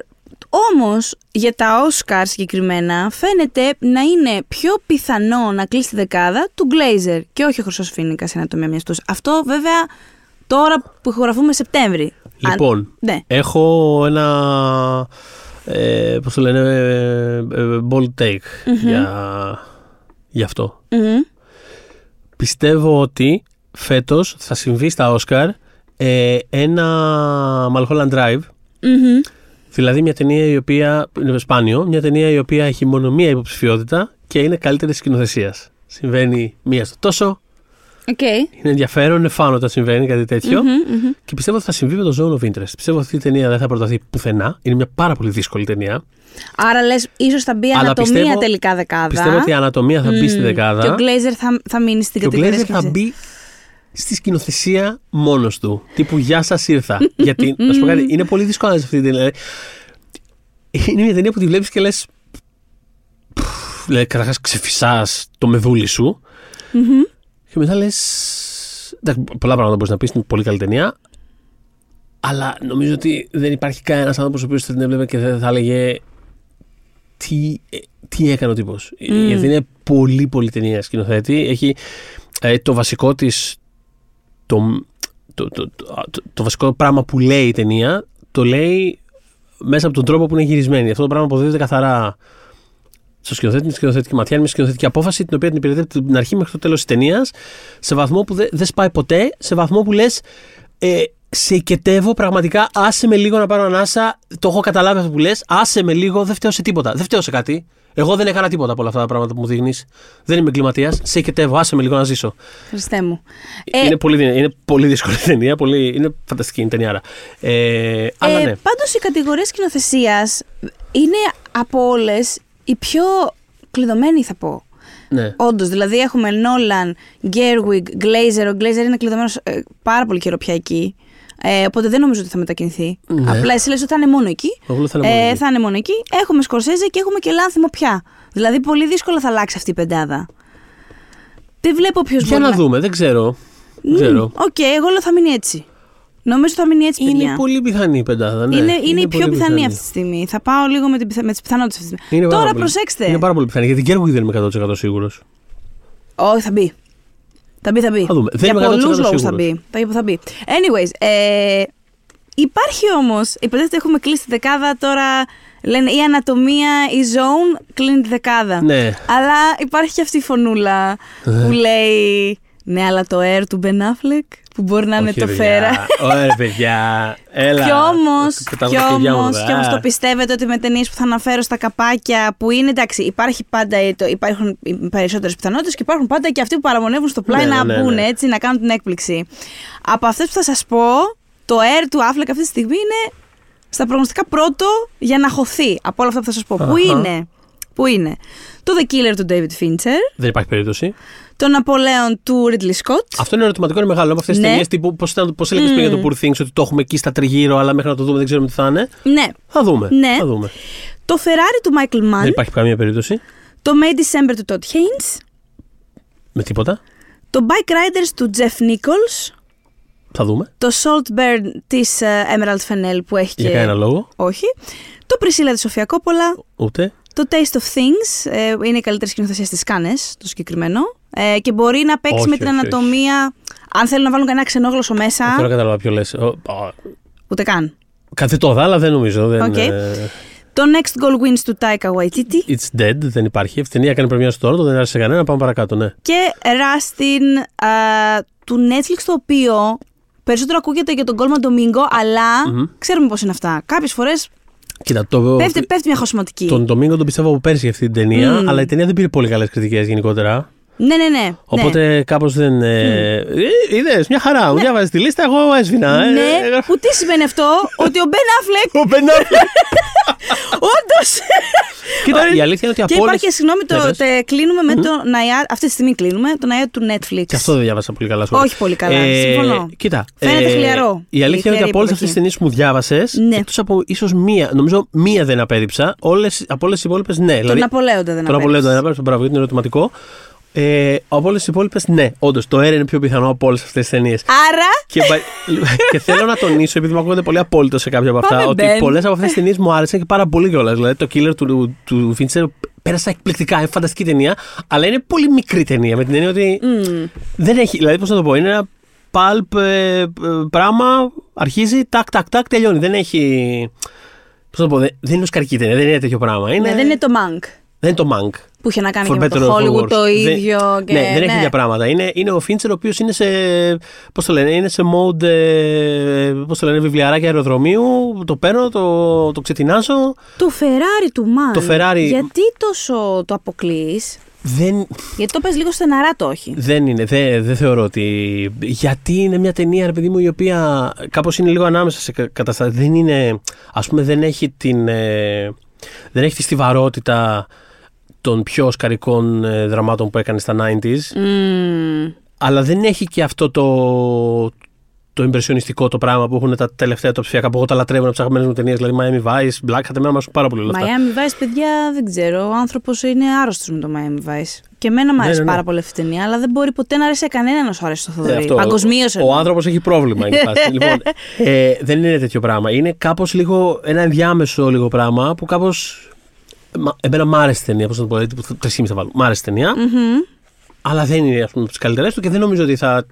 Όμως για τα Oscar συγκεκριμένα φαίνεται να είναι πιο πιθανό να κλείσει τη δεκάδα του Glazer και όχι ο Χρυσοφίνικας σε ανατομία μιας τόσο. Αυτό βέβαια τώρα που ηχογραφούμε Σεπτέμβρη. Αν- Λοιπόν, ναι. έχω ένα. Ε, πώς το λένε, ε, ε, bold take για, για αυτό. Μμμ. Πιστεύω ότι φέτος θα συμβεί στα Όσκαρ ε, ένα Mulholland Drive, Μμμ. δηλαδή μια ταινία η οποία είναι σπάνιο, μια ταινία η οποία έχει μόνο μία υποψηφιότητα και είναι καλύτερη σκηνοθεσίας. Συμβαίνει μία στο τόσο, Οκ. είναι ενδιαφέρον, είναι fun όταν συμβαίνει κάτι τέτοιο. Μμμ, μμμ. Και πιστεύω ότι θα συμβεί με το Zone of Interest. Πιστεύω ότι αυτή η ταινία δεν θα προταθεί πουθενά. Είναι μια πάρα πολύ δύσκολη ταινία. Άρα λες, ίσως θα μπει Αλλά Ανατομία πιστεύω- τελικά δεκάδα. Πιστεύω ότι η ανατομία θα μπει στη Μμμ. δεκάδα. Και ο Glazer θα, θα μείνει στην Και ο κατηγορία. Glazer θα σκηνοθεσίας. μπει στη σκηνοθεσία μόνος του. Τύπου Γεια σας ήρθα. Γιατί, να σου πω κάτι, είναι πολύ δύσκολο να δεις αυτή την ταινία. Είναι μια ταινία που τη βλέπεις και λες. Λέει, καταρχάς ξεφυσάς το μεδούλι σου. Μμμ. Και μετά λες. Πολλά πράγματα μπορείς να πεις, είναι πολύ καλή ταινία. Αλλά νομίζω ότι δεν υπάρχει κανένας άνθρωπος ο οποίος θα την έβλεπε και δεν θα έλεγε τι, ε, τι έκανε ο τύπος. Γιατί είναι πολύ πολύ ταινία σκηνοθέτη. Έχει ε, το βασικό της. Το, το, το, το, το, το βασικό πράγμα που λέει η ταινία το λέει μέσα από τον τρόπο που είναι γυρισμένη. Αυτό το πράγμα αποδίδεται καθαρά στο σκηνοθέτη, είναι σκηνοθετική ματιά, είναι μια σκηνοθετική απόφαση την οποία την υπηρετεί από την αρχή μέχρι το τέλος της ταινίας σε βαθμό που δεν δεν σπάει ποτέ, σε βαθμό που λες. Ε, σε οικετεύω πραγματικά. Άσε με λίγο να πάρω ανάσα. Το έχω καταλάβει αυτό που λες. Άσε με λίγο, δεν φταίω σε τίποτα. Δεν φταίω σε κάτι. Εγώ δεν έκανα τίποτα από όλα αυτά τα πράγματα που μου δείχνεις. Δεν είμαι εγκληματίας. Σε οικετεύω. Άσε με λίγο να ζήσω. Χριστέ μου. Ε, είναι, πολύ, δυνα- είναι πολύ δύσκολη ταινία. Πολύ, είναι φανταστική η ταινιάρα. Ε, αλλά ε, ναι. Πάντως η κατηγορία σκηνοθεσίας είναι από όλες η πιο κλειδωμένη θα πω. ναι. Όντως, δηλαδή έχουμε Νόλαν, Γκέρουιγκ, Glazer. Ο Glazer είναι κλειδωμένος πάρα πολύ καιρό πια εκεί. Ε, οπότε δεν νομίζω ότι θα μετακινηθεί. Ναι. Απλά εσύ λες ότι θα είναι μόνο εκεί. Εγώ θα είναι μόνο ε, εκεί. θα είναι μόνο εκεί. Έχουμε Σκορσέζε και έχουμε και Λάνθιμο πια. Δηλαδή πολύ δύσκολα θα αλλάξει αυτή η πεντάδα. Δεν βλέπω ποιος Για μπορεί να δούμε, δεν ξέρω. Δεν ξέρω. Οκ, εγώ λέω θα μείνει έτσι. Νομίζω θα μείνει έτσι, παιδιά. Είναι πολύ πιθανή η πεντάδα. Ναι. είναι, είναι, η πιο πολύ πιθανή αυτή τη στιγμή. Θα πάω λίγο με, την, πιθα- με τις πιθανότητες αυτή τη στιγμή. Είναι πάρα Τώρα πολύ- προσέξτε. Είναι πάρα πολύ πιθανή. Γιατί την Γκέργουιγκ δεν είμαι 100% σίγουρος. Όχι, θα μπει. Θα μπει, θα μπει. Θα δούμε. Δεν Για είμαι 100% πολλούς λόγους θα σίγουρος. μπει. Θα, θα μπει. Anyways, ε, υπάρχει όμως. Υποτίθεται έχουμε κλείσει τη δεκάδα τώρα. Λένε η ανατομία, η zone κλείνει τη δεκάδα. Ναι. Αλλά υπάρχει και αυτή η φωνούλα που λέει. Ναι, αλλά το air του Ben Affleck που μπορεί να είναι Όχι, το ρε φέρα. παιδιά. Ωραία, παιδιά. Έλα. Κι όμως, Πετάω κι τα παιδιά μου όμως, εδώ. κι όμως Α. το πιστεύετε ότι με ταινίες που θα αναφέρω στα καπάκια που είναι εντάξει, υπάρχει πάντα, ε, το, υπάρχουν οι περισσότερες πιθανότητες και υπάρχουν πάντα και αυτοί που παραμονεύουν στο πλάι Ναι, να ναι, μπουν ναι. έτσι, να κάνουν την έκπληξη. Από αυτές που θα σας πω, το air του Affleck αυτή τη στιγμή είναι στα προγνωστικά πρώτο για να χωθεί από όλα αυτά που θα σας πω. Πού Αχα. είναι, Πού είναι; Το The Killer του David Fincher, Δεν υπάρχει περίπτωση. Το Napoleon του Ridley Scott. Αυτό είναι ερωτηματικό, είναι μεγάλο. Με αυτές τις Ναι. ταινίες τύπου. Πώς έλεγες πριν για το Poor Things, ότι το έχουμε εκεί στα τριγύρω, αλλά μέχρι να το δούμε δεν ξέρουμε τι θα είναι. Ναι. Θα δούμε. Ναι. Θα δούμε. Το Ferrari του Michael Mann. Δεν υπάρχει καμία περίπτωση. Το May December του Todd Haynes. Με τίποτα. Το Bikeriders του Jeff Nichols. Θα δούμε. Το Saltburn της ε, Emerald Fennell που έχει Για και... κανένα λόγο. Όχι. Το Priscilla της Σοφία Κόπολα. Ούτε. Το Taste of Things ε, είναι η καλύτερη σκηνοθεσία στις Κάνες, το συγκεκριμένο. Ε, και μπορεί να παίξει Όχι, με την όχι, όχι. Ανατομία. Αν θέλουν να βάλουν κανένα ξενόγλωσσο μέσα. Τώρα κατάλαβα ποιο λες. Ούτε καν. Κάτι το 'δα, αλλά δεν νομίζω. Δεν, Οκ. ε, Το Next Goal Wins του Taika Waititi. It's dead, δεν υπάρχει. Αυτή η ταινία έκανε πρεμιά στο Toronto, δεν άρεσε σε κανένα. Πάμε παρακάτω, ναι. Και Rustin α, του Netflix το οποίο περισσότερο ακούγεται για τον Goldman Domingo, αλλά Μμμ. ξέρουμε πώς είναι αυτά. Κάποιες φορές Κοίτα, το, πέφτει, πέφτει μια χωσηματική. τον Ντομίνγκο τον πιστεύω από πέρσι για αυτή την ταινία, Μμμ. αλλά η ταινία δεν πήρε πολύ καλές κριτικές γενικότερα. Ναι, ναι, ναι. Οπότε κάπως δεν. Ε, ε, Είδες, μια χαρά. Μου διάβαζες τη λίστα, εγώ έσβηνα. ναι. ε, ναι. έγραφα- Που τι σημαίνει αυτό, ότι ο Μπεν Αφλεκ Ο Ben Affleck. <laughs> όντως. Κοίτα, η αλήθεια είναι ότι Και από υπάρχει όλες... και συγγνώμη, Ναι, το, πες. τε, κλείνουμε με το Ναϊά. Αυτή τη στιγμή κλείνουμε το Ναϊά του Netflix. Και αυτό δεν διάβασα πολύ καλά σχόλια. Όχι πολύ καλά, συμφωνώ. Κοίτα. Φαίνεται χλιαρό. Η αλήθεια είναι ότι χλιαρή από όλες αυτές τις υποδοχή. ταινίες που μου διάβασες, Ναι. εκτός από ίσως μία, νομίζω μία δεν απέριψα, όλες, από όλες τις υπόλοιπες ναι. Τον Ναπολέοντα δεν Τον Απολέοντα απέριψες. δεν απέριψα, μπράβο, γιατί είναι ερωτηματικό. Ε, από όλες τις υπόλοιπες, ναι, όντως το Air είναι πιο πιθανό από όλες αυτές τις ταινίες. Άρα; και, <laughs> και θέλω να τονίσω, επειδή μου ακούγονται πολύ απόλυτο σε κάποια από αυτά, Πάμε, ότι Ben. πολλές από αυτές τις ταινίες μου άρεσαν και πάρα πολύ κιόλας. Δηλαδή το Killer του, του Fincher πέρασα εκπληκτικά, είναι φανταστική ταινία, αλλά είναι πολύ μικρή ταινία με την έννοια ότι μμ, δεν έχει. Δηλαδή, πώς να το πω, είναι ένα pulp ε, ε, πράγμα, αρχίζει, τάκ, τάκ, τάκ, τελειώνει. Δεν έχει. Πώς να το πω, δεν, δεν είναι οσκαρική ταινία, δεν είναι τέτοιο πράγμα. Είναι, ναι, δεν είναι το Mank δεν είναι το Mank. που είχε να κάνει For και με better το or for Hollywood worse. το Δεν- ίδιο. Και, ναι, δεν έχει τέτοια πράγματα. Είναι, είναι ο Φίντσερ ο οποίος είναι σε. Πώς το λένε, είναι σε mode. Ε, πώς το λένε, βιβλιαράκι αεροδρομίου. Το παίρνω, το, το ξετινάζω. Το Ferrari του Mank. Το Ferrari- Γιατί τόσο το αποκλείς, Δεν, Γιατί το πες λίγο στεναρά το όχι. δεν είναι, δεν, δεν θεωρώ ότι. Γιατί είναι μια ταινία, ρε παιδί μου, η οποία κάπως είναι λίγο ανάμεσα σε καταστάσεις. Δεν είναι. Α πούμε, δεν έχει την. ε, δεν έχει τη στιβαρότητα των πιο οσκαρικών ε, δραμάτων που έκανε στα 90s. Μμμ. Αλλά δεν έχει και αυτό το, το εμπρεσιονιστικό το πράγμα που έχουν τα τελευταία το ψηφιακά που εγώ τα λατρεύω από τι αγαπημένε μου ταινίες. Δηλαδή Miami Vice, Black Hat, εμένα μου αρέσουν πάρα πολύ όλα αυτά. Miami Vice, παιδιά, δεν ξέρω. Ο άνθρωπος είναι άρρωστος με το Miami Vice. Και εμένα μου Ναι, αρέσει ναι, ναι. πάρα πολύ αυτή η ταινία, αλλά δεν μπορεί ποτέ να αρέσει σε κανέναν να σου αρέσει το Ε, Θοδωρή. αυτό, Παγκοσμίως Ο, ο άνθρωπος έχει πρόβλημα. Είναι η φάση. <laughs> λοιπόν, ε, δεν είναι τέτοιο πράγμα. Είναι κάπως λίγο ένα ενδιάμεσο λίγο πράγμα που κάπως. Εμένα μ' άρεσε η ταινία, πώς να το πω, δηλαδή, τύπου 3,5 θα βάλω. Μ' άρεσε η ταινία, αλλά δεν είναι ας πούμε, από τις καλύτερες του και δεν νομίζω ότι θα.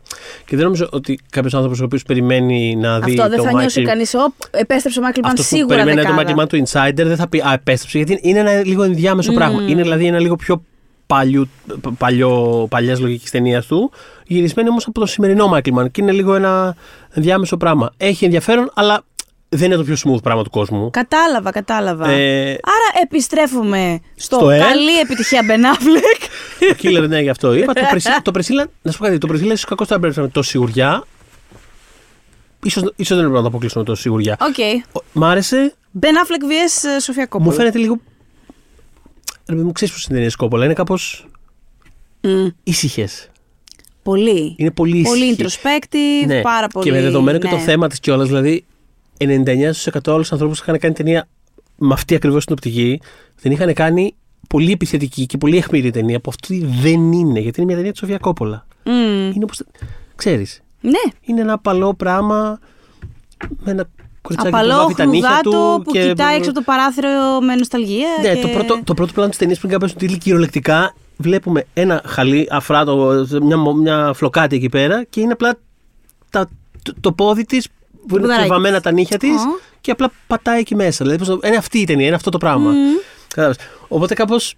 Και δεν νομίζω ότι κάποιος άνθρωπος ο οποίος περιμένει να δει. Αυτό δεν το θα νιώσει Michael- κανείς. Επέστρεψε ο Μάικλ Μαν Αυτό που σίγουρα περιμένει το δεκάδα. Michael Mann του Insider δεν θα πει Α, επέστρεψε. Γιατί είναι ένα λίγο ενδιάμεσο πράγμα. Είναι δηλαδή ένα λίγο πιο παλιού, παλιό, παλιάς λογικής ταινίας του, γυρισμένη όμως από το σημερινό Michael Mann και είναι λίγο ένα ενδιάμεσο πράγμα. Έχει ενδιαφέρον, αλλά δεν είναι το πιο smooth πράγμα του κόσμου. Κατάλαβα, κατάλαβα. Ε, Άρα επιστρέφουμε στο, Στο Air. καλή επιτυχία Ben Affleck. το Killer, ναι, γι' αυτό <laughs> είπα. το, Priscilla, το Priscilla, να σου πω κάτι, το Priscilla ίσως κακώς το έκραψα με τόση σιγουριά. Ίσως, ίσως δεν έπρεπε να το αποκλείσω με τόση σιγουριά. Οκ. Ο- Μ' άρεσε, Ben Affleck vs. ε, Σοφία Κόπολα. μου φαίνεται λίγο... Ρε παιδί μου ξέρεις πως είναι ταινίες Κόπολα, είναι κάπως Μμ. ήσυχες. Πολύ. Είναι πολύ ήσυχη. Πολύ introspective, Ναι. πάρα πολύ. Και με δεδομένο και ναι. το θέμα της κιόλας, δηλαδή 99% όλου του ανθρώπους που είχαν κάνει ταινία με αυτή ακριβώς την οπτική, δεν είχαν κάνει πολύ επιθετική και πολύ αιχμηρή ταινία που αυτή δεν είναι. Γιατί είναι μια ταινία τη Σοφία Κόπολα. Μμ. Είναι όπως. ξέρεις. Ναι. Είναι ένα απαλό πράγμα με ένα κοριτσάκι που Απαλό βάφει τα νύχια χλουδάτο του. που και... κοιτάει έξω από το παράθυρο με νοσταλγία. Ναι, και... το, πρώτο, το πρώτο πλάνο της ταινίας πριν κάπου τίτλοι κυριολεκτικά βλέπουμε ένα χαλί αφράτο, μια, μια φλοκάτη εκεί πέρα και είναι απλά τα, το, το πόδι της που είναι Ποδαράκι τρεβαμένα της. τα νύχια της Ω. και απλά πατάει εκεί μέσα. Δηλαδή, πώς το- είναι αυτή η ταινία, είναι αυτό το πράγμα. Κατάλαβες. Οπότε κάπως.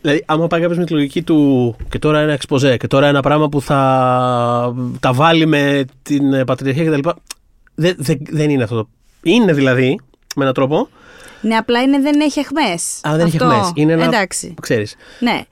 Δηλαδή, άμα πάει κάποιος με τη λογική του και τώρα ένα εξποζέ και τώρα ένα πράγμα που θα τα βάλει με την ε, πατριαρχία κτλ. Δεν, δεν, δεν είναι αυτό. το- Είναι δηλαδή, με έναν τρόπο, Ναι, απλά είναι δεν έχει αχμές. αλλά δεν έχει Αυτό. εχμές. Είναι ένα. Εντάξει. Ξέρεις. Ναι.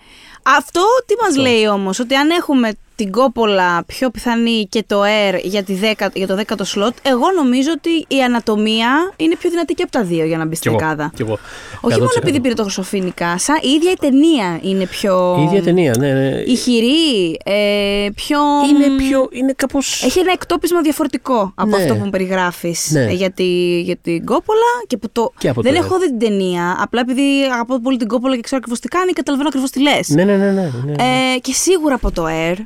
Αυτό τι μας λέει όμως, ότι αν έχουμε την κόπολα πιο πιθανή και το air για, τη δέκα, για το δέκατο σλότ, εγώ νομίζω ότι η ανατομία είναι πιο δυνατή και από τα δύο για να μπει Κι στη εγώ. δεκάδα. Κι εγώ. Όχι μόνο 100%. επειδή πήρε το χρυσοφίνικα, σαν η ίδια η ταινία είναι πιο. Η ίδια ταινία, ναι. ναι. Ηχηρή, ε, πιο. Είναι πιο. Είναι κάπως... Έχει ένα εκτόπισμα διαφορετικό από Ναι. αυτό που μου περιγράφεις Ναι. για, τη, για την Κόπολα. Και, που το... Και από δεν το έχω Air. δει την ταινία. Απλά επειδή αγαπώ πολύ την Κόπολα και ξέρω ακριβώς τι κάνει, καταλαβαίνω ακριβώς τι λες. Ναι, ναι, ναι. ναι, ναι. Ε, και σίγουρα από το Air.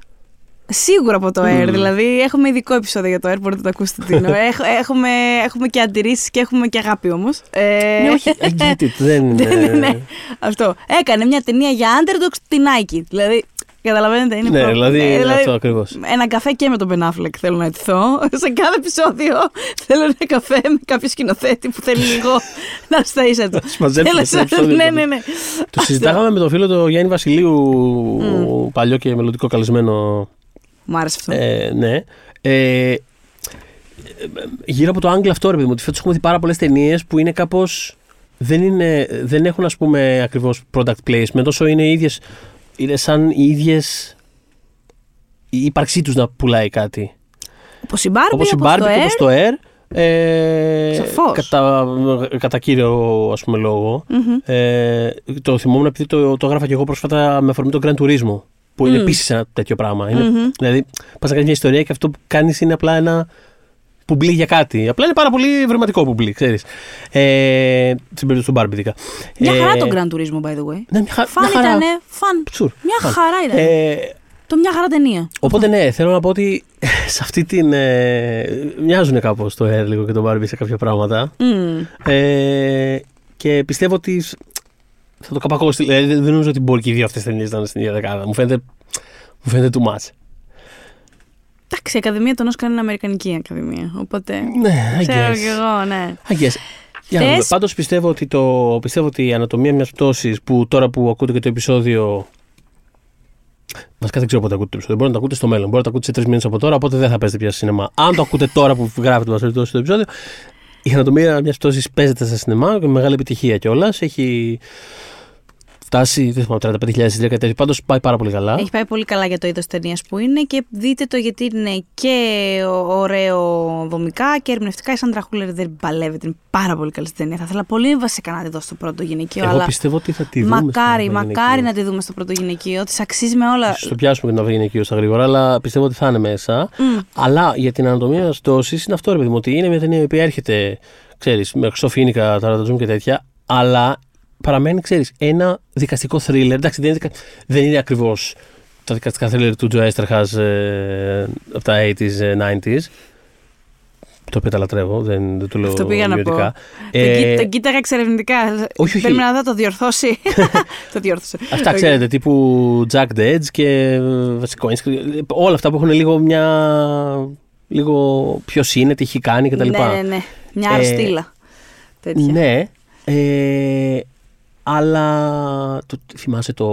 Σίγουρα από το Air. Δηλαδή, έχουμε ειδικό επεισόδιο για το Air. Μπορείτε να το ακούσετε. τι εννοώ. <laughs> Έχ- έχουμε, έχουμε και αντιρρήσεις και έχουμε και αγάπη όμως. Ε, Ναι, όχι, I get it, δεν ναι, ναι, ναι. είναι. Αυτό. Έκανε μια ταινία για underdogs την Nike. Δηλαδή, καταλαβαίνετε, είναι Ναι, προ- δηλαδή, ε, είναι αυτό ακριβώς. Ένα καφέ και με τον Ben Affleck θέλω να ετηθώ. <laughs> Σε κάθε επεισόδιο θέλω ένα καφέ με κάποιο σκηνοθέτη που θέλει λίγο <laughs> να στα ίσα του. Τις μαζέψουμε Θέλω στο σαν- επεισόδιο, Ναι, δηλαδή. ναι, ναι. Το συζητάγαμε με τον φίλο του Γιάννη Βασιλείου, παλιό και μελλοντικό καλεσμένο. Μου άρεσε αυτό. Ε, ναι. Ε, γύρω από το άγγλο αυτό, ρε παιδί μου, ότι φέτος έχουμε δει πάρα πολλές ταινίες που είναι κάπως. Δεν, είναι, δεν έχουν, ας πούμε, ακριβώς product placement, όσο είναι οι ίδιες, είναι σαν οι ίδιες. η ύπαρξή τους να πουλάει κάτι. Όπως η Barbie, Όπως η όπως Barbie το και Air. όπως το Air. Ε, Σαφώς. κατά, κατά κύριο ας πούμε λόγο. Ε, το θυμόμουν επειδή το, το έγραφα και εγώ πρόσφατα με αφορμή τον Grand Turismo. Που είναι Μμ. επίσης ένα τέτοιο πράγμα. Είναι, Δηλαδή, πας να κάνεις μια ιστορία και αυτό που κάνεις είναι απλά ένα πουμπλί για κάτι. Απλά είναι πάρα πολύ ευρηματικό πουμπλί, ξέρεις. Ε, στην περίπτωση του Μπάρμπι, ειδικά. Μια Ε, χαρά το Gran Turismo, by the way. Ναι, μια, χα- Φαν μια χαρά. ήτανε, φαν. Τσουρ, Μια φαν. χαρά ήταν. Ε, Το μια χαρά ταινία. Οπότε ναι, θέλω να πω ότι <laughs> σε αυτή την. Ε, μοιάζουν κάπως το Air λίγο και το Barbie σε κάποια πράγματα. Μμμ. Ε, και πιστεύω ότι σ- θα το καπακώσει. Δηλαδή δεν νομίζω ότι μπορεί και οι δύο αυτές ταινίες να είναι στην ίδια δεκάδα. Μου φαίνεται, μου φαίνεται too much. Εντάξει, η Ακαδημία των Όσκαρ είναι Αμερικανική Ακαδημία. Οπότε. Ναι, I Ξέρω guess. κι εγώ, ναι. I guess. Για να Θες- δούμε. Πάντως πιστεύω ότι, το, πιστεύω ότι η ανατομία μιας πτώσης που τώρα που ακούτε και το επεισόδιο Βασικά δεν ξέρω πότε ακούτε το επεισόδιο. Μπορεί να το ακούτε στο μέλλον. Μπορεί να το ακούτε σε τρεις μήνες από τώρα, οπότε δεν θα παίζετε πια στο σινεμά. Αν το ακούτε τώρα που γράφετε μας περιπτώσει το επεισόδιο, η ανατομία μιας πτώσης παίζεται στα σινεμά και με μεγάλη επιτυχία κιόλας. Έχει φτάσει, δεν θυμάμαι, 35.000 εισιτήρια κάτι τέτοιο. Πάντως πάει πάρα πολύ καλά. Έχει πάει πολύ καλά για το είδος ταινίας που είναι και δείτε το γιατί είναι και ωραίο δομικά και ερμηνευτικά. Η Σάντρα Χούλερ δεν παλεύεται. Είναι πάρα πολύ καλή στην ταινία. Θα ήθελα πολύ βασικά να τη δω στο πρώτο γυναικείο. Εγώ αλλά πιστεύω ότι θα τη δούμε. μακάρι, στο μακάρι γυναικείο. να τη δούμε στο πρώτο γυναικείο. Της αξίζει με όλα. Στο πιάσουμε και να βρει γυναικείο στα γρήγορα, αλλά πιστεύω ότι θα είναι μέσα. Μμ. Αλλά για την ανατομία μια πτώση είναι αυτό, ρε παιδί μου, ότι είναι μια ταινία η οποία έρχεται, ξέρεις, με ξοφίνικα, ταρατατζούμ και τέτοια, αλλά παραμένει, ξέρεις, ένα δικαστικό θρίλερ. Εντάξει, δεν είναι, δικα... δεν είναι ακριβώς τα δικαστικά θρίλερ του Τζο Έστραχα ε, από τα 80s, ε, 90s. Το οποίο τα λατρεύω, δεν, δεν το λέω Αυτό πήγα να πω. ιδιωτικά. Τον Ε, κοί- Τον κοίταγα εξερευνητικά. όχι. Περίμενα να δω το διορθώσει. <laughs> το διόρθωσε. Αυτά Οκ. ξέρετε, τύπου Jack the Edge και ε, βασικό όλα αυτά που έχουν λίγο μια. λίγο ποιος είναι, τι έχει κάνει κτλ. Ναι, ναι, ναι. Μια Ε, αρστήλα. Τέτοια. Ναι, ε, αλλά το, θυμάσαι το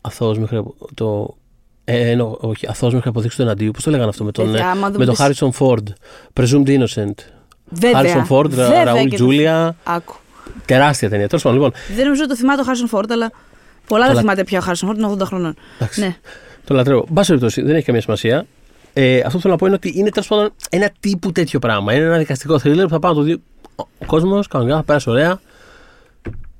αθώος μέχρι απο- το ε, εννοώ, όχι, αθώος μέχρι αποδείξεις του εναντίου. Πώς το λέγανε αυτό με τον, Παιδιά, ε, άμα με δούμε τον τις- Harrison Ford. Presumed Innocent. Βέβαια. Harrison Ford, Βέβαια Ραούλ και το- Τζούλια. Άκου. Τεράστια ταινία. Τέλος πάντων, λοιπόν. Δεν νομίζω ότι το θυμάται ο Χάρσον Φόρντ, αλλά πολλά δεν Καλά. θυμάται πια ο Χάρσον Φόρντ, είναι 80 χρονών. Εντάξει. Ναι. Το λατρεύω. Μπα περιπτώσει, δεν έχει καμία σημασία. Ε, αυτό που θέλω να πω είναι ότι είναι τέλος πάντων ένα τύπου τέτοιο πράγμα. Είναι ένα δικαστικό θρίλερ που θα πάω να το δει ο, ο κόσμος, κανονικά, θα πέρασε ωραία.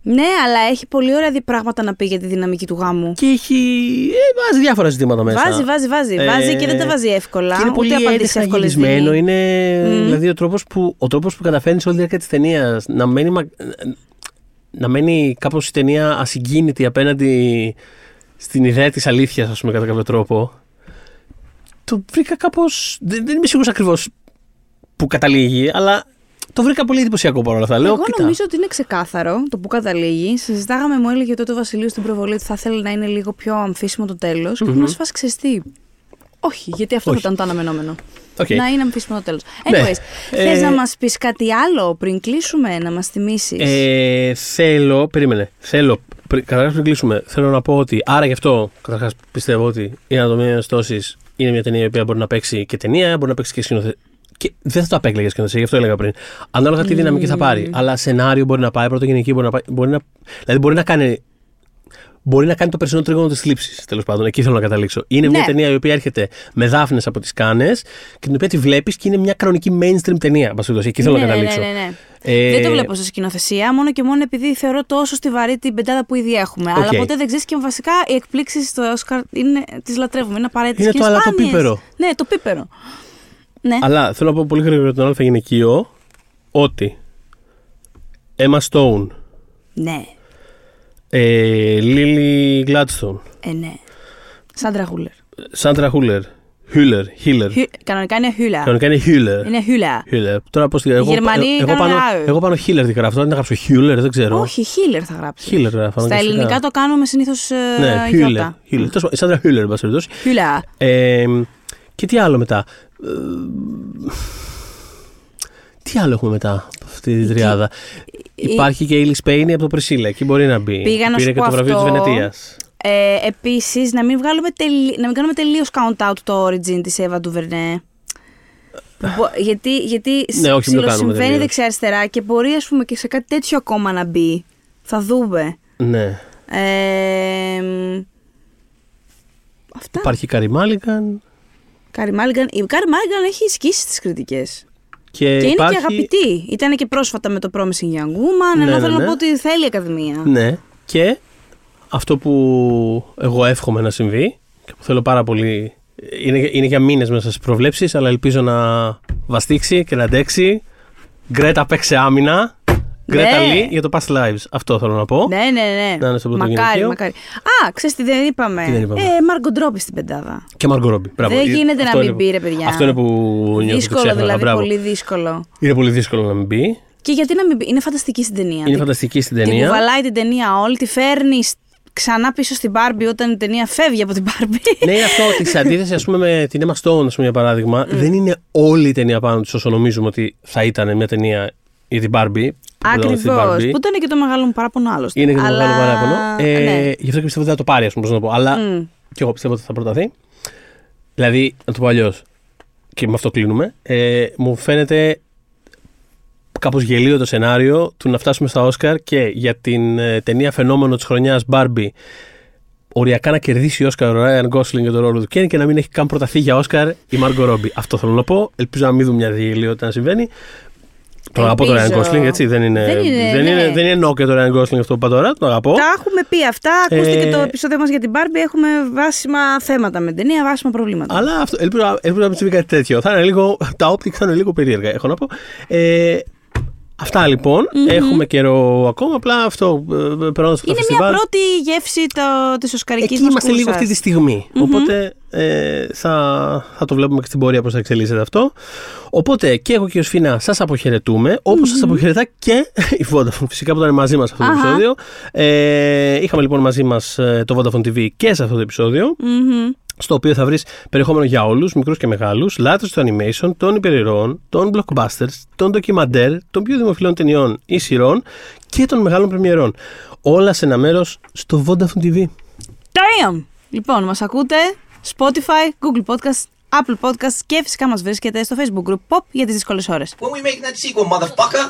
Ναι, αλλά έχει πολύ ωραία δι- πράγματα να πει για τη δυναμική του γάμου. Και έχει. Ε, βάζει διάφορα ζητήματα μέσα. Βάζει, βάζει, βάζει. Ε, βάζει και δεν τα βάζει εύκολα. Και είναι πολύ ούτε απαντήσεις έντεχα εύκολες γυρισμένο. Είναι Μμμ. δηλαδή ο τρόπος που, ο τρόπος που καταφέρνεις όλη τη διάρκεια της ταινίας να μένει, μα- να μένει κάπως η ταινία ασυγκίνητη απέναντι στην ιδέα της αλήθειας, ας πούμε, κατά κάποιο τρόπο. Το βρήκα κάπω. Δεν, δεν είμαι σίγουρος ακριβώς που καταλήγει, αλλά το βρήκα πολύ εντυπωσιακό παρόλα αυτά. Λέω, Εγώ κοίτα. νομίζω ότι είναι ξεκάθαρο το που καταλήγει. Συζητάγαμε, μου έλεγε τότε ο Βασιλείος στην προβολή ότι θα ήθελε να είναι λίγο πιο αμφίσημο το τέλος. Και ήμουν σε φάση ξεστή. Όχι, γιατί αυτό Όχι. θα ήταν το αναμενόμενο. Οκ. Να είναι αμφίσημο το τέλος. Ναι. Anyways, Ε, θες να μας πεις κάτι άλλο πριν κλείσουμε, να μας θυμίσεις; Ε, θέλω, περίμενε. Θέλω, πρι- καταρχάς πριν κλείσουμε, θέλω να πω ότι, άρα γι' αυτό, καταρχάς πιστεύω ότι η Ανατομία μιας Πτώσης είναι μια ταινία η οποία μπορεί να παίξει και ταινία, μπορεί να παίξει και σκηνοθεσία. Και δεν θα το απέκλειες σκηνοθεσία, γι' αυτό έλεγα πριν. Ανάλογα τι δυναμική θα πάρει. Αλλά σενάριο μπορεί να πάει, πρώτο γυναικείο μπορεί να πάει. Μπορεί να, δηλαδή μπορεί να κάνει. Μπορεί να κάνει το περσινό Τρίγωνο της Θλίψης, τέλος πάντων. Εκεί θέλω να καταλήξω. Είναι μια Ναι. ταινία η οποία έρχεται με δάφνες από τις Κάννες και την οποία τη βλέπεις και είναι μια κανονική mainstream ταινία. εν πάση περιπτώσει. Εκεί θέλω ναι, να ναι, καταλήξω. ναι, ναι, ναι. Ε, Δεν το βλέπω σε σκηνοθεσία, μόνο και μόνο επειδή θεωρώ τόσο στιβαρή την πεντάδα που ήδη έχουμε. Αλλά Οκ. ποτέ δεν ξέρεις και βασικά οι εκπλήξεις στο Όσκαρ είναι, τις λατρεύουμε. Είναι απαραίτητες Είναι και το αλλά το σπάνιες. πιπέρι. Ναι, το πιπέρι. Ναι. Αλλά θέλω να πω πολύ γρήγορα τον αλφα γυναικείο ότι Emma Stone, Ναι. ε, Lily Gladstone, Ε, ναι. Σάντρα Χούλερ. Sandra Huller, Hüller, Hiller. Χι- Κανονικά είναι Χούλα. Κανονικά είναι Hüller. Είναι Χούλα. Hüller. Τώρα πώς τη εγώ, Γερμανοί εγώ, κάνουν πάνω, ράου. εγώ πάνω Hiller τη γράφω. Τώρα να γράψω Hüller, δεν ξέρω. Όχι, Χίλερ θα γράψει. Hiller γράφω. Στα αναγκαστικά. ελληνικά το κάνουμε συνήθως Ναι, Hüller. γιώτα. Hüller. Τέλος πάντων, η Sandra Hüller, εν πάση περιπτώσει. Χούλα. Ε, και τι άλλο μετά. Ε, τι άλλο έχουμε μετά από αυτή τη τριάδα; η- Υπάρχει και η Ήλι Σπέινη από το Πρεσίλα. Εκεί μπορεί να μπει. Πήγα να Πήρε σου και πω το βραβείο αυτό. τη Βενετίας. Ε, Επίσης, να μην, βγάλουμε τελει... να μην κάνουμε τελείως count out το origin της Εύα του Βερνέ. Μπο- γιατί γιατί Ναι, όχι, μην το κάνουμε συμβαίνει τελείως. δεξιά-αριστερά και μπορεί ας πούμε, και σε κάτι τέτοιο ακόμα να μπει. Θα δούμε. Ναι. Ε, μ, αυτά. Υπάρχει η Κάρεϊ Μάλιγκαν. Κάρεϊ Μάλιγκαν. Η Κάρεϊ Μάλιγκαν έχει σκίσει τις κριτικές. Και, Και είναι υπάρχει... και αγαπητή. Ήταν και πρόσφατα με το Promising Young Woman. Ναι, ενώ ναι, θέλω ναι. να πω ότι θέλει η Ακαδημία. Ναι. Και αυτό που εγώ εύχομαι να συμβεί και που θέλω πάρα πολύ. Είναι, είναι για μήνες μέσα στις προβλέψεις, αλλά ελπίζω να βαστήξει και να αντέξει. Γκρέτα παίξε άμυνα. Γκρέτα Ναι. Λί για το Past Lives. Αυτό θέλω να πω. Ναι, ναι, ναι. Να είναι στο πρώτο μακάρι, γυναικείο. μακάρι. Α, ξέρεις τι δεν είπαμε. Τι δεν είπαμε; Ε, Μάργκο Ντρόπι στην πεντάδα. Και Μαργκο Ρόμπι. Μπράβο. Δεν Ε, γίνεται να αυτό μην είναι- μπει, ρε παιδιά. Αυτό είναι που νιώθω. δύσκολο, το ξέχασα. δηλαδή. Μπράβο. Πολύ δύσκολο. Είναι πολύ δύσκολο να μην μπει. Και γιατί να μην μπει. Είναι φανταστική στην ταινία. Είναι φανταστική στην Την ταινία. κουβαλάει την ταινία όλη, τη φέρνει ξανά πίσω στην Barbie όταν η ταινία φεύγει από την Barbie. ναι, είναι αυτό ότι σε αντίθεση ας πούμε, με την Emma Stone, ας πούμε, για παράδειγμα, δεν είναι όλη η ταινία πάνω της όσο νομίζουμε ότι θα ήταν μια ταινία για την Barbie. που πρωταγωνιστεί την Ακριβώ. Barbie. Που ήταν και το μεγάλο μου παράπονο άλλωστε. Είναι και το Αλλά- μεγάλο παράπονο. Ε, ναι. Γι' αυτό και πιστεύω ότι θα το πάρει, ας πούμε, πώς να το πω. Αλλά Μμ. και εγώ πιστεύω ότι θα προταθεί. Δηλαδή, να το πω αλλιώς, και με αυτό κλείνουμε, ε, μου φαίνεται κάπως γελίο το σενάριο του να φτάσουμε στα Όσκαρ και για την ε, ταινία φαινόμενο της χρονιάς Barbie οριακά να κερδίσει ο Όσκαρ ο Ράιαν Γκόσλινγκ για τον ρόλο του Κέν και να μην έχει καν προταθεί για Όσκαρ η Μάργκο Ρόμπι. Αυτό θέλω να πω. Ελπίζω να μην δούμε μια γελιότητα να συμβαίνει. Τον αγαπώ τον Ελπίζω. Ράιαν Γκόσλινγκ, έτσι. Δεν είναι, Δεν είναι, δεν ναι. είναι, δεν είναι νο και τον Ράιαν Γκόσλινγκ αυτό που είπα τώρα. Τον αγαπώ. Τα έχουμε πει αυτά. Ακούστε Ε, και το επεισόδιο μας για την Barbie. Έχουμε βάσιμα θέματα με την ταινία, βάσιμα προβλήματα. Αλλά αυτό, ελπίζω, ελπίζω να μην συμβεί κάτι τέτοιο. Θα είναι λίγο, τα optics θα είναι λίγο περίεργα, έχω να πω. Ε, αυτά λοιπόν. Έχουμε καιρό ακόμα. Απλά αυτό. ε, Περνώντας αυτό το Είναι φεστιβάλ. μια πρώτη γεύση της Οσκαρικής Εκεί είμαστε λίγο αυτή τη στιγμη Οπότε ε, θα, θα το βλέπουμε και στην πορεία πώς θα εξελίσσεται αυτό. Οπότε και εγώ και ο Σφίνα σας αποχαιρετούμε. Όπως σας αποχαιρετά και η Vodafone. Φυσικά που ήταν μαζί μας αυτό το Αχα. επεισόδιο. Ε, είχαμε λοιπόν μαζί μας το Vodafone TV και σε αυτό το επεισόδιο. Στο οποίο θα βρεις περιεχόμενο για όλους, μικρούς και μεγάλους, λάτρες του animation, των υπερηρώων, των blockbusters, των ντοκιμαντέρ, των πιο δημοφιλών ταινιών ή σειρών και των μεγάλων πρεμιερών. Όλα σε ένα μέρος στο Vodafone TV. Damn! Λοιπόν, μας ακούτε Spotify, Google Podcast, Apple Podcast και φυσικά μα βρίσκεται στο Facebook group Pop για τι δύσκολε ώρε. When we making that sequel, motherfucker?